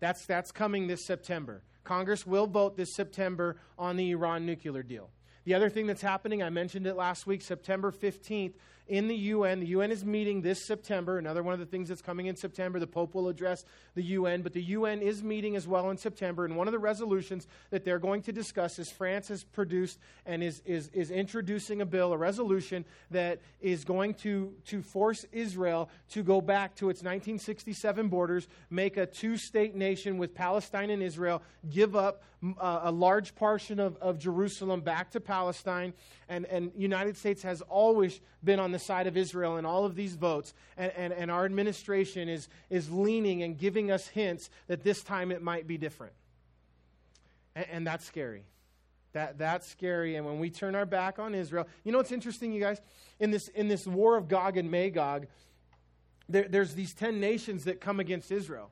That's, that's coming this September. Congress will vote this September on the Iran nuclear deal. The other thing that's happening, I mentioned it last week, September 15th, in the UN. The UN is meeting this September. Another one of the things that's coming in September, the Pope will address the UN, but the UN is meeting as well in September. And one of the resolutions that they're going to discuss is France has produced and is, is, is introducing a bill, a resolution that is going to, to force Israel to go back to its 1967 borders, make a two state nation with Palestine and Israel, give up uh, a large portion of, of Jerusalem back to Palestine. And, and United States has always been on the the side of Israel in all of these votes, and, and, and our administration is, is leaning and giving us hints that this time it might be different. And, and that's scary. That, that's scary. And when we turn our back on Israel, you know what's interesting, you guys? In this, in this war of Gog and Magog, there, there's these 10 nations that come against Israel.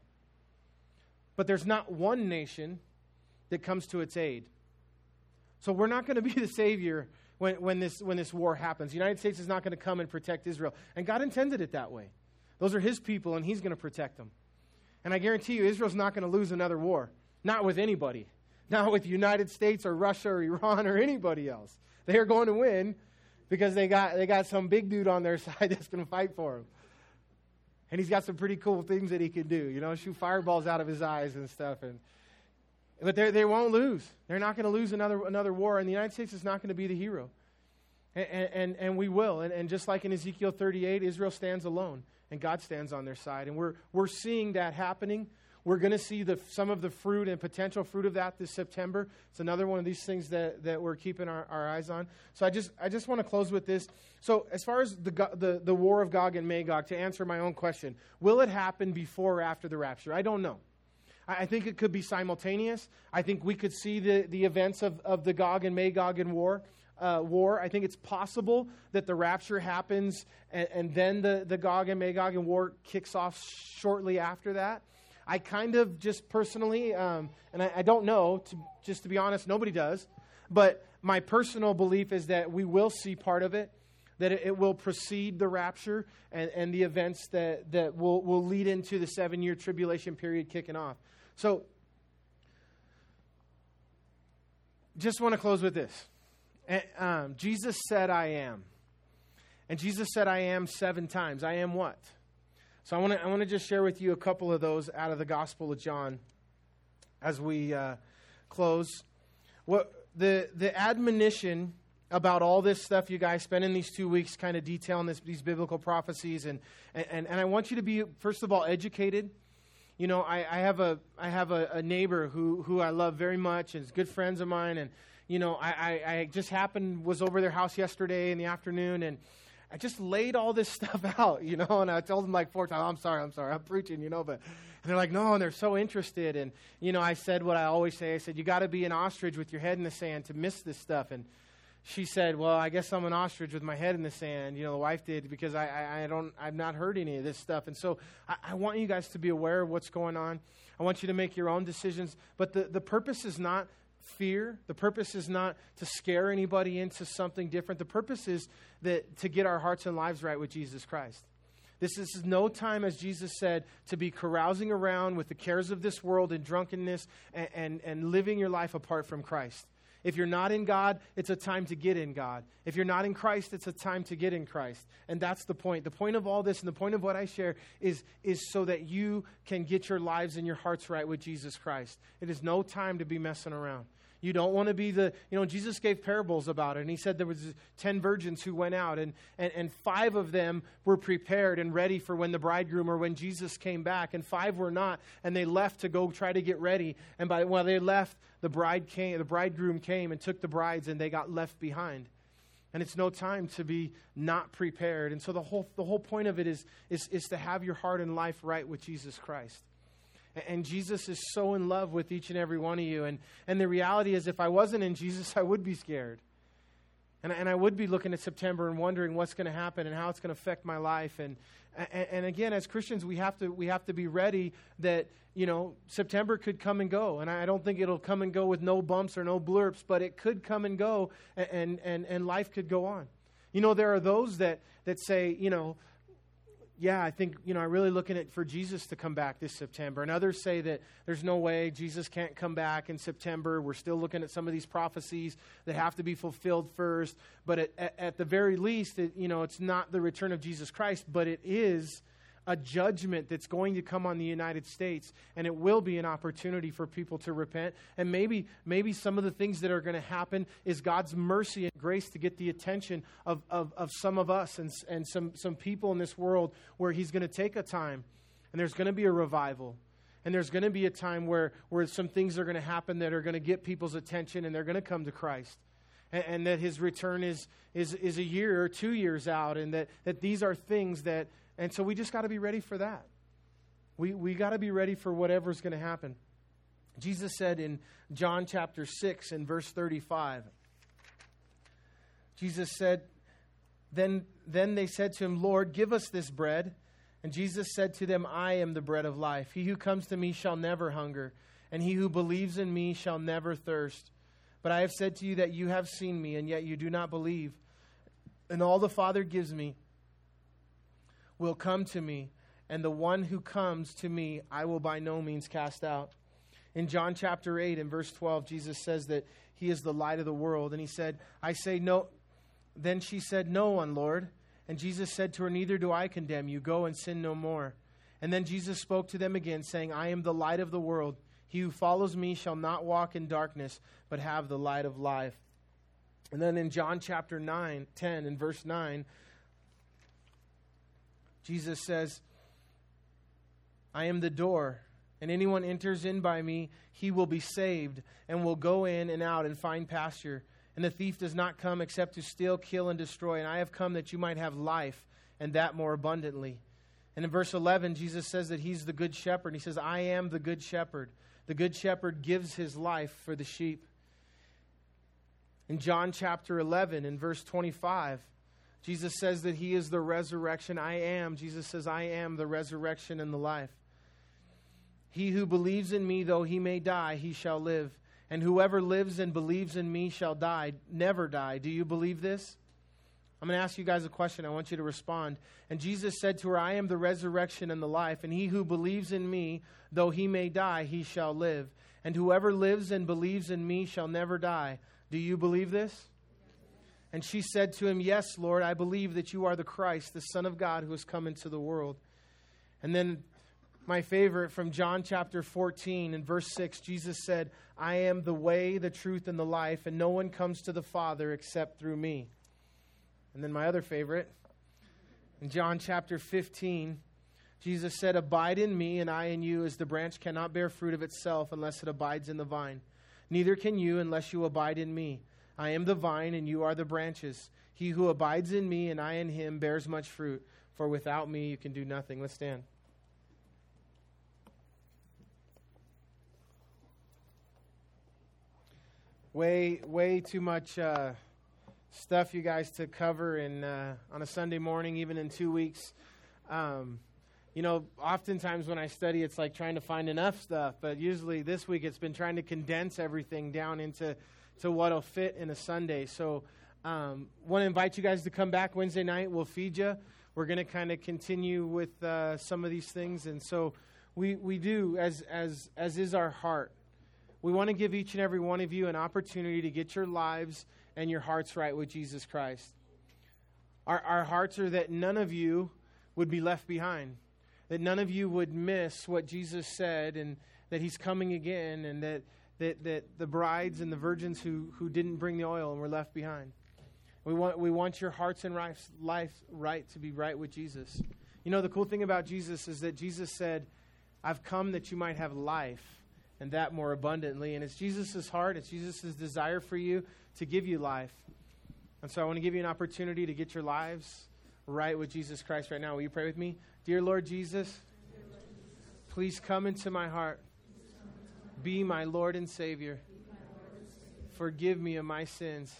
But there's not one nation that comes to its aid. So we're not going to be the savior when, when, this, when this war happens. The United States is not going to come and protect Israel. And God intended it that way. Those are his people, and he's going to protect them. And I guarantee you, Israel's not going to lose another war. Not with anybody. Not with the United States or Russia or Iran or anybody else. They are going to win because they got, they got some big dude on their *laughs* side that's going to fight for them. And he's got some pretty cool things that he can do, you know, shoot fireballs out of his eyes and stuff. And, but they won't lose. They're not going to lose another, another war, and the United States is not going to be the hero. And, and, and we will. And, and just like in Ezekiel 38, Israel stands alone, and God stands on their side. And we're, we're seeing that happening. We're going to see the, some of the fruit and potential fruit of that this September. It's another one of these things that, that we're keeping our, our eyes on. So I just, I just want to close with this. So, as far as the, the, the war of Gog and Magog, to answer my own question, will it happen before or after the rapture? I don't know. I, think it could be simultaneous. I think we could see the, the events of, of the Gog and Magog and war. Uh, war. I think it's possible that the rapture happens and, and, then the, the Gog and Magog and war kicks off shortly after that. I kind of just personally, um, and I, I, don't know, to, just to be honest, nobody does, but my personal belief is that we will see part of it, that it, it will precede the rapture and, and the events that, that will, will lead into the seven year tribulation period kicking off. So, just want to close with this. Um, Jesus said, I am. And Jesus said, I am seven times. I am what? So I want to I want to just share with you a couple of those out of the Gospel of John as we uh, close. What the the admonition about all this stuff you guys spending these two weeks kind of detailing this, these biblical prophecies and, and and I want you to be first of all educated. You know, I, I have a I have a, a neighbor who who I love very much and is good friends of mine and you know I, I, I just happened was over their house yesterday in the afternoon and I just laid all this *laughs* stuff out, you know, and I told them like four times, I'm sorry, I'm sorry, I'm preaching, you know, but and they're like, no, and they're so interested. And, you know, I said what I always say. I said, you got to be an ostrich with your head in the sand to miss this stuff. And she said, well, I guess I'm an ostrich with my head in the sand. You know, the wife did because I, I, I don't, I've not heard any of this stuff. And so I, I want you guys to be aware of what's going on. I want you to make your own decisions. But the, the purpose is not fear. The purpose is not to scare anybody into something different. The purpose is that to get our hearts and lives right with Jesus Christ. This is no time, as Jesus said, to be carousing around with the cares of this world and drunkenness and, and, and living your life apart from Christ. If you're not in God, it's a time to get in God. If you're not in Christ, it's a time to get in Christ. And that's the point. The point of all this and the point of what I share is, is so that you can get your lives and your hearts right with Jesus Christ. It is no time to be messing around. You don't want to be the, you know, Jesus gave parables about it, and he said there was 10 virgins who went out, and, and, and five of them were prepared and ready for when the bridegroom or when Jesus came back, and five were not, and they left to go try to get ready. And by while they left, the bride came, the bridegroom came and took the brides, and they got left behind. And it's no time to be not prepared. And so the whole, the whole point of it is, is, is to have your heart and life right with Jesus Christ. And Jesus is so in love with each and every one of you. And, and the reality is, if I wasn't in Jesus, *laughs* I would be scared. And, and I would be looking at September and wondering what's going to happen and how it's going to affect my life. And, and, and, again, as Christians, we have, to, we have to be ready that, you know, September could come and go. And I don't think it'll come and go with no bumps or no blurps, but it could come and go, and, and, and life could go on. You know, there are those that, that say, you know, yeah, I think, you know, I'm really looking at for Jesus to come back this September. And others say that there's no way Jesus can't come back in September. We're still looking at some of these prophecies that have to be fulfilled first. But at, at, at the very least, it, you know, it's not the return of Jesus Christ, but it is a judgment that's going to come on the United States, and it will be an opportunity for people to repent. And maybe, maybe some of the things that are going to happen is God's mercy and grace to get the attention of, of, of some of us and, and some, some people in this world where He's going to take a time and there's going to be a revival. And there's going to be a time where, where some things are going to happen that are going to get people's attention and they're going to come to Christ. and, and that his return is, is, is a year or two years out, and that, that these are things that, and so we just got to be ready for that. We, we got to be ready for whatever's going to happen. Jesus said in John chapter 6 and verse 35, Jesus said, then, then they said to him, Lord, give us this bread. And Jesus said to them, I am the bread of life. He who comes to me shall never hunger, and he who believes in me shall never thirst. But I have said to you that you have seen me, and yet you do not believe. And all the Father gives me will come to me, and the one who comes to me I will by no means cast out. In John chapter 8 and verse 12, Jesus says that he is the light of the world. And he said, I say no. Then she said, No one, Lord. And Jesus said to her, Neither do I condemn you. Go and sin no more. And then Jesus spoke to them again, saying, I am the light of the world. He who follows me shall not walk in darkness, but have the light of life. And then in John chapter 9, 10 and verse 9, Jesus says, I am the door and anyone enters in by me, he will be saved, and will go in and out and find pasture. And the thief does not come except to steal, kill, and destroy. And I have come that you might have life, and that more abundantly. And in verse 11, Jesus says that he's the good shepherd. He says, I am the good shepherd. The good shepherd gives his life for the sheep. In John chapter 11, in verse 25, Jesus says that he is the resurrection. I am. Jesus says, I am the resurrection and the life. He who believes in me, though he may die, he shall live. And whoever lives and believes in me shall die, never die. Do you believe this? I'm going to ask you guys a question. I want you to respond. And Jesus said to her, I am the resurrection and the life, and he who believes in me, though he may die, he shall live. And whoever lives and believes in me shall never die. Do you believe this? And she said to him, Yes, Lord, I believe that you are the Christ, the Son of God, who has come into the world. And then my favorite from John chapter 14 and verse 6, Jesus said, I am the way, the truth, and the life, and no one comes to the Father except through me. And then my other favorite, in John chapter 15, Jesus said, Abide in me, and I in you, as the branch cannot bear fruit of itself unless it abides in the vine. Neither can you unless you abide in me. I am the vine, and you are the branches. He who abides in me, and I in him, bears much fruit, for without me you can do nothing. Let's stand. way way too much uh, stuff you guys to cover in uh, on a Sunday morning, even in two weeks. Um, you know, oftentimes when I study, it's like trying to find enough stuff, but usually this week it's been trying to condense everything down into to what'll fit in a Sunday. So, um, want to invite you guys to come back Wednesday night. We'll feed you. We're going to kind of continue with uh, some of these things, and so we we do as as as is our heart we want to give each and every one of you an opportunity to get your lives and your hearts right with Jesus Christ. Our, our hearts are that none of you would be left behind, that none of you would miss what Jesus said and that he's coming again, and that, that, that the brides and the virgins who, who didn't bring the oil and were left behind. We want, we want your hearts and life, life right to be right with Jesus. You know, the cool thing about Jesus is that Jesus said, I've come that you might have life and that more abundantly. And it's Jesus' heart, it's Jesus' desire for you to give you life. And so I want to give you an opportunity to get your lives right with Jesus Christ right now. Will you pray with me? Dear Lord Jesus, please come into my heart. Be my Lord and Savior. Forgive me of my sins.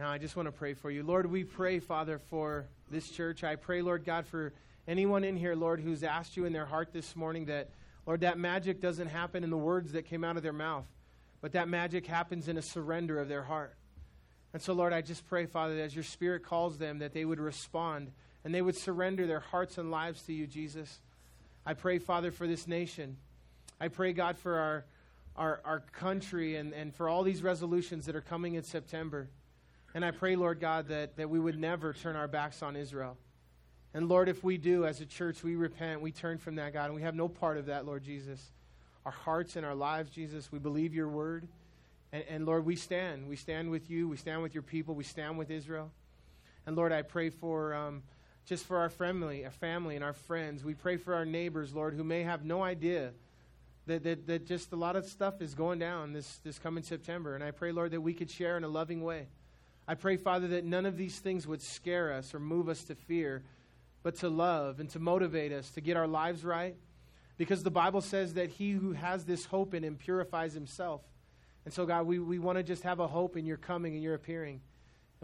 Now, I just want to pray for you. Lord, we pray, Father, for this church. I pray, Lord God, for anyone in here, Lord, who's asked you in their heart this morning that, Lord, that magic doesn't happen in the words that came out of their mouth, but that magic happens in a surrender of their heart. And so, Lord, I just pray, Father, that as your Spirit calls them, that they would respond and they would surrender their hearts and lives to you, Jesus. I pray, Father, for this nation. I pray, God, for our, our, our country and, and for all these resolutions that are coming in September. And I pray, Lord God, that, that we would never turn our backs on Israel. And Lord, if we do as a church, we repent, we turn from that, God, and we have no part of that, Lord Jesus. Our hearts and our lives, Jesus, we believe your word. And, and, Lord, we stand. We stand with you. We stand with your people. We stand with Israel. And Lord, I pray for um, just for our family, our family and our friends. We pray for our neighbors, Lord, who may have no idea that, that, that just a lot of stuff is going down this, this coming September. And I pray, Lord, that we could share in a loving way. I pray, Father, that none of these things would scare us or move us to fear, but to love and to motivate us to get our lives right. Because the Bible says that he who has this hope in him purifies himself. And so, God, we, we want to just have a hope in your coming and your appearing.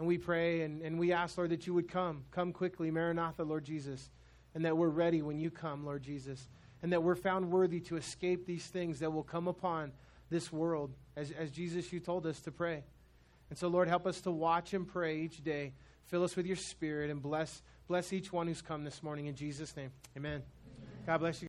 And we pray and, and we ask, Lord, that you would come. Come quickly, Maranatha, Lord Jesus. And that we're ready when you come, Lord Jesus and that we're found worthy to escape these things that will come upon this world, as, as Jesus, you told us to pray. And so, Lord, help us to watch and pray each day. Fill us with your spirit and bless, bless each one who's come this morning in Jesus' name. Amen. Amen. God bless you.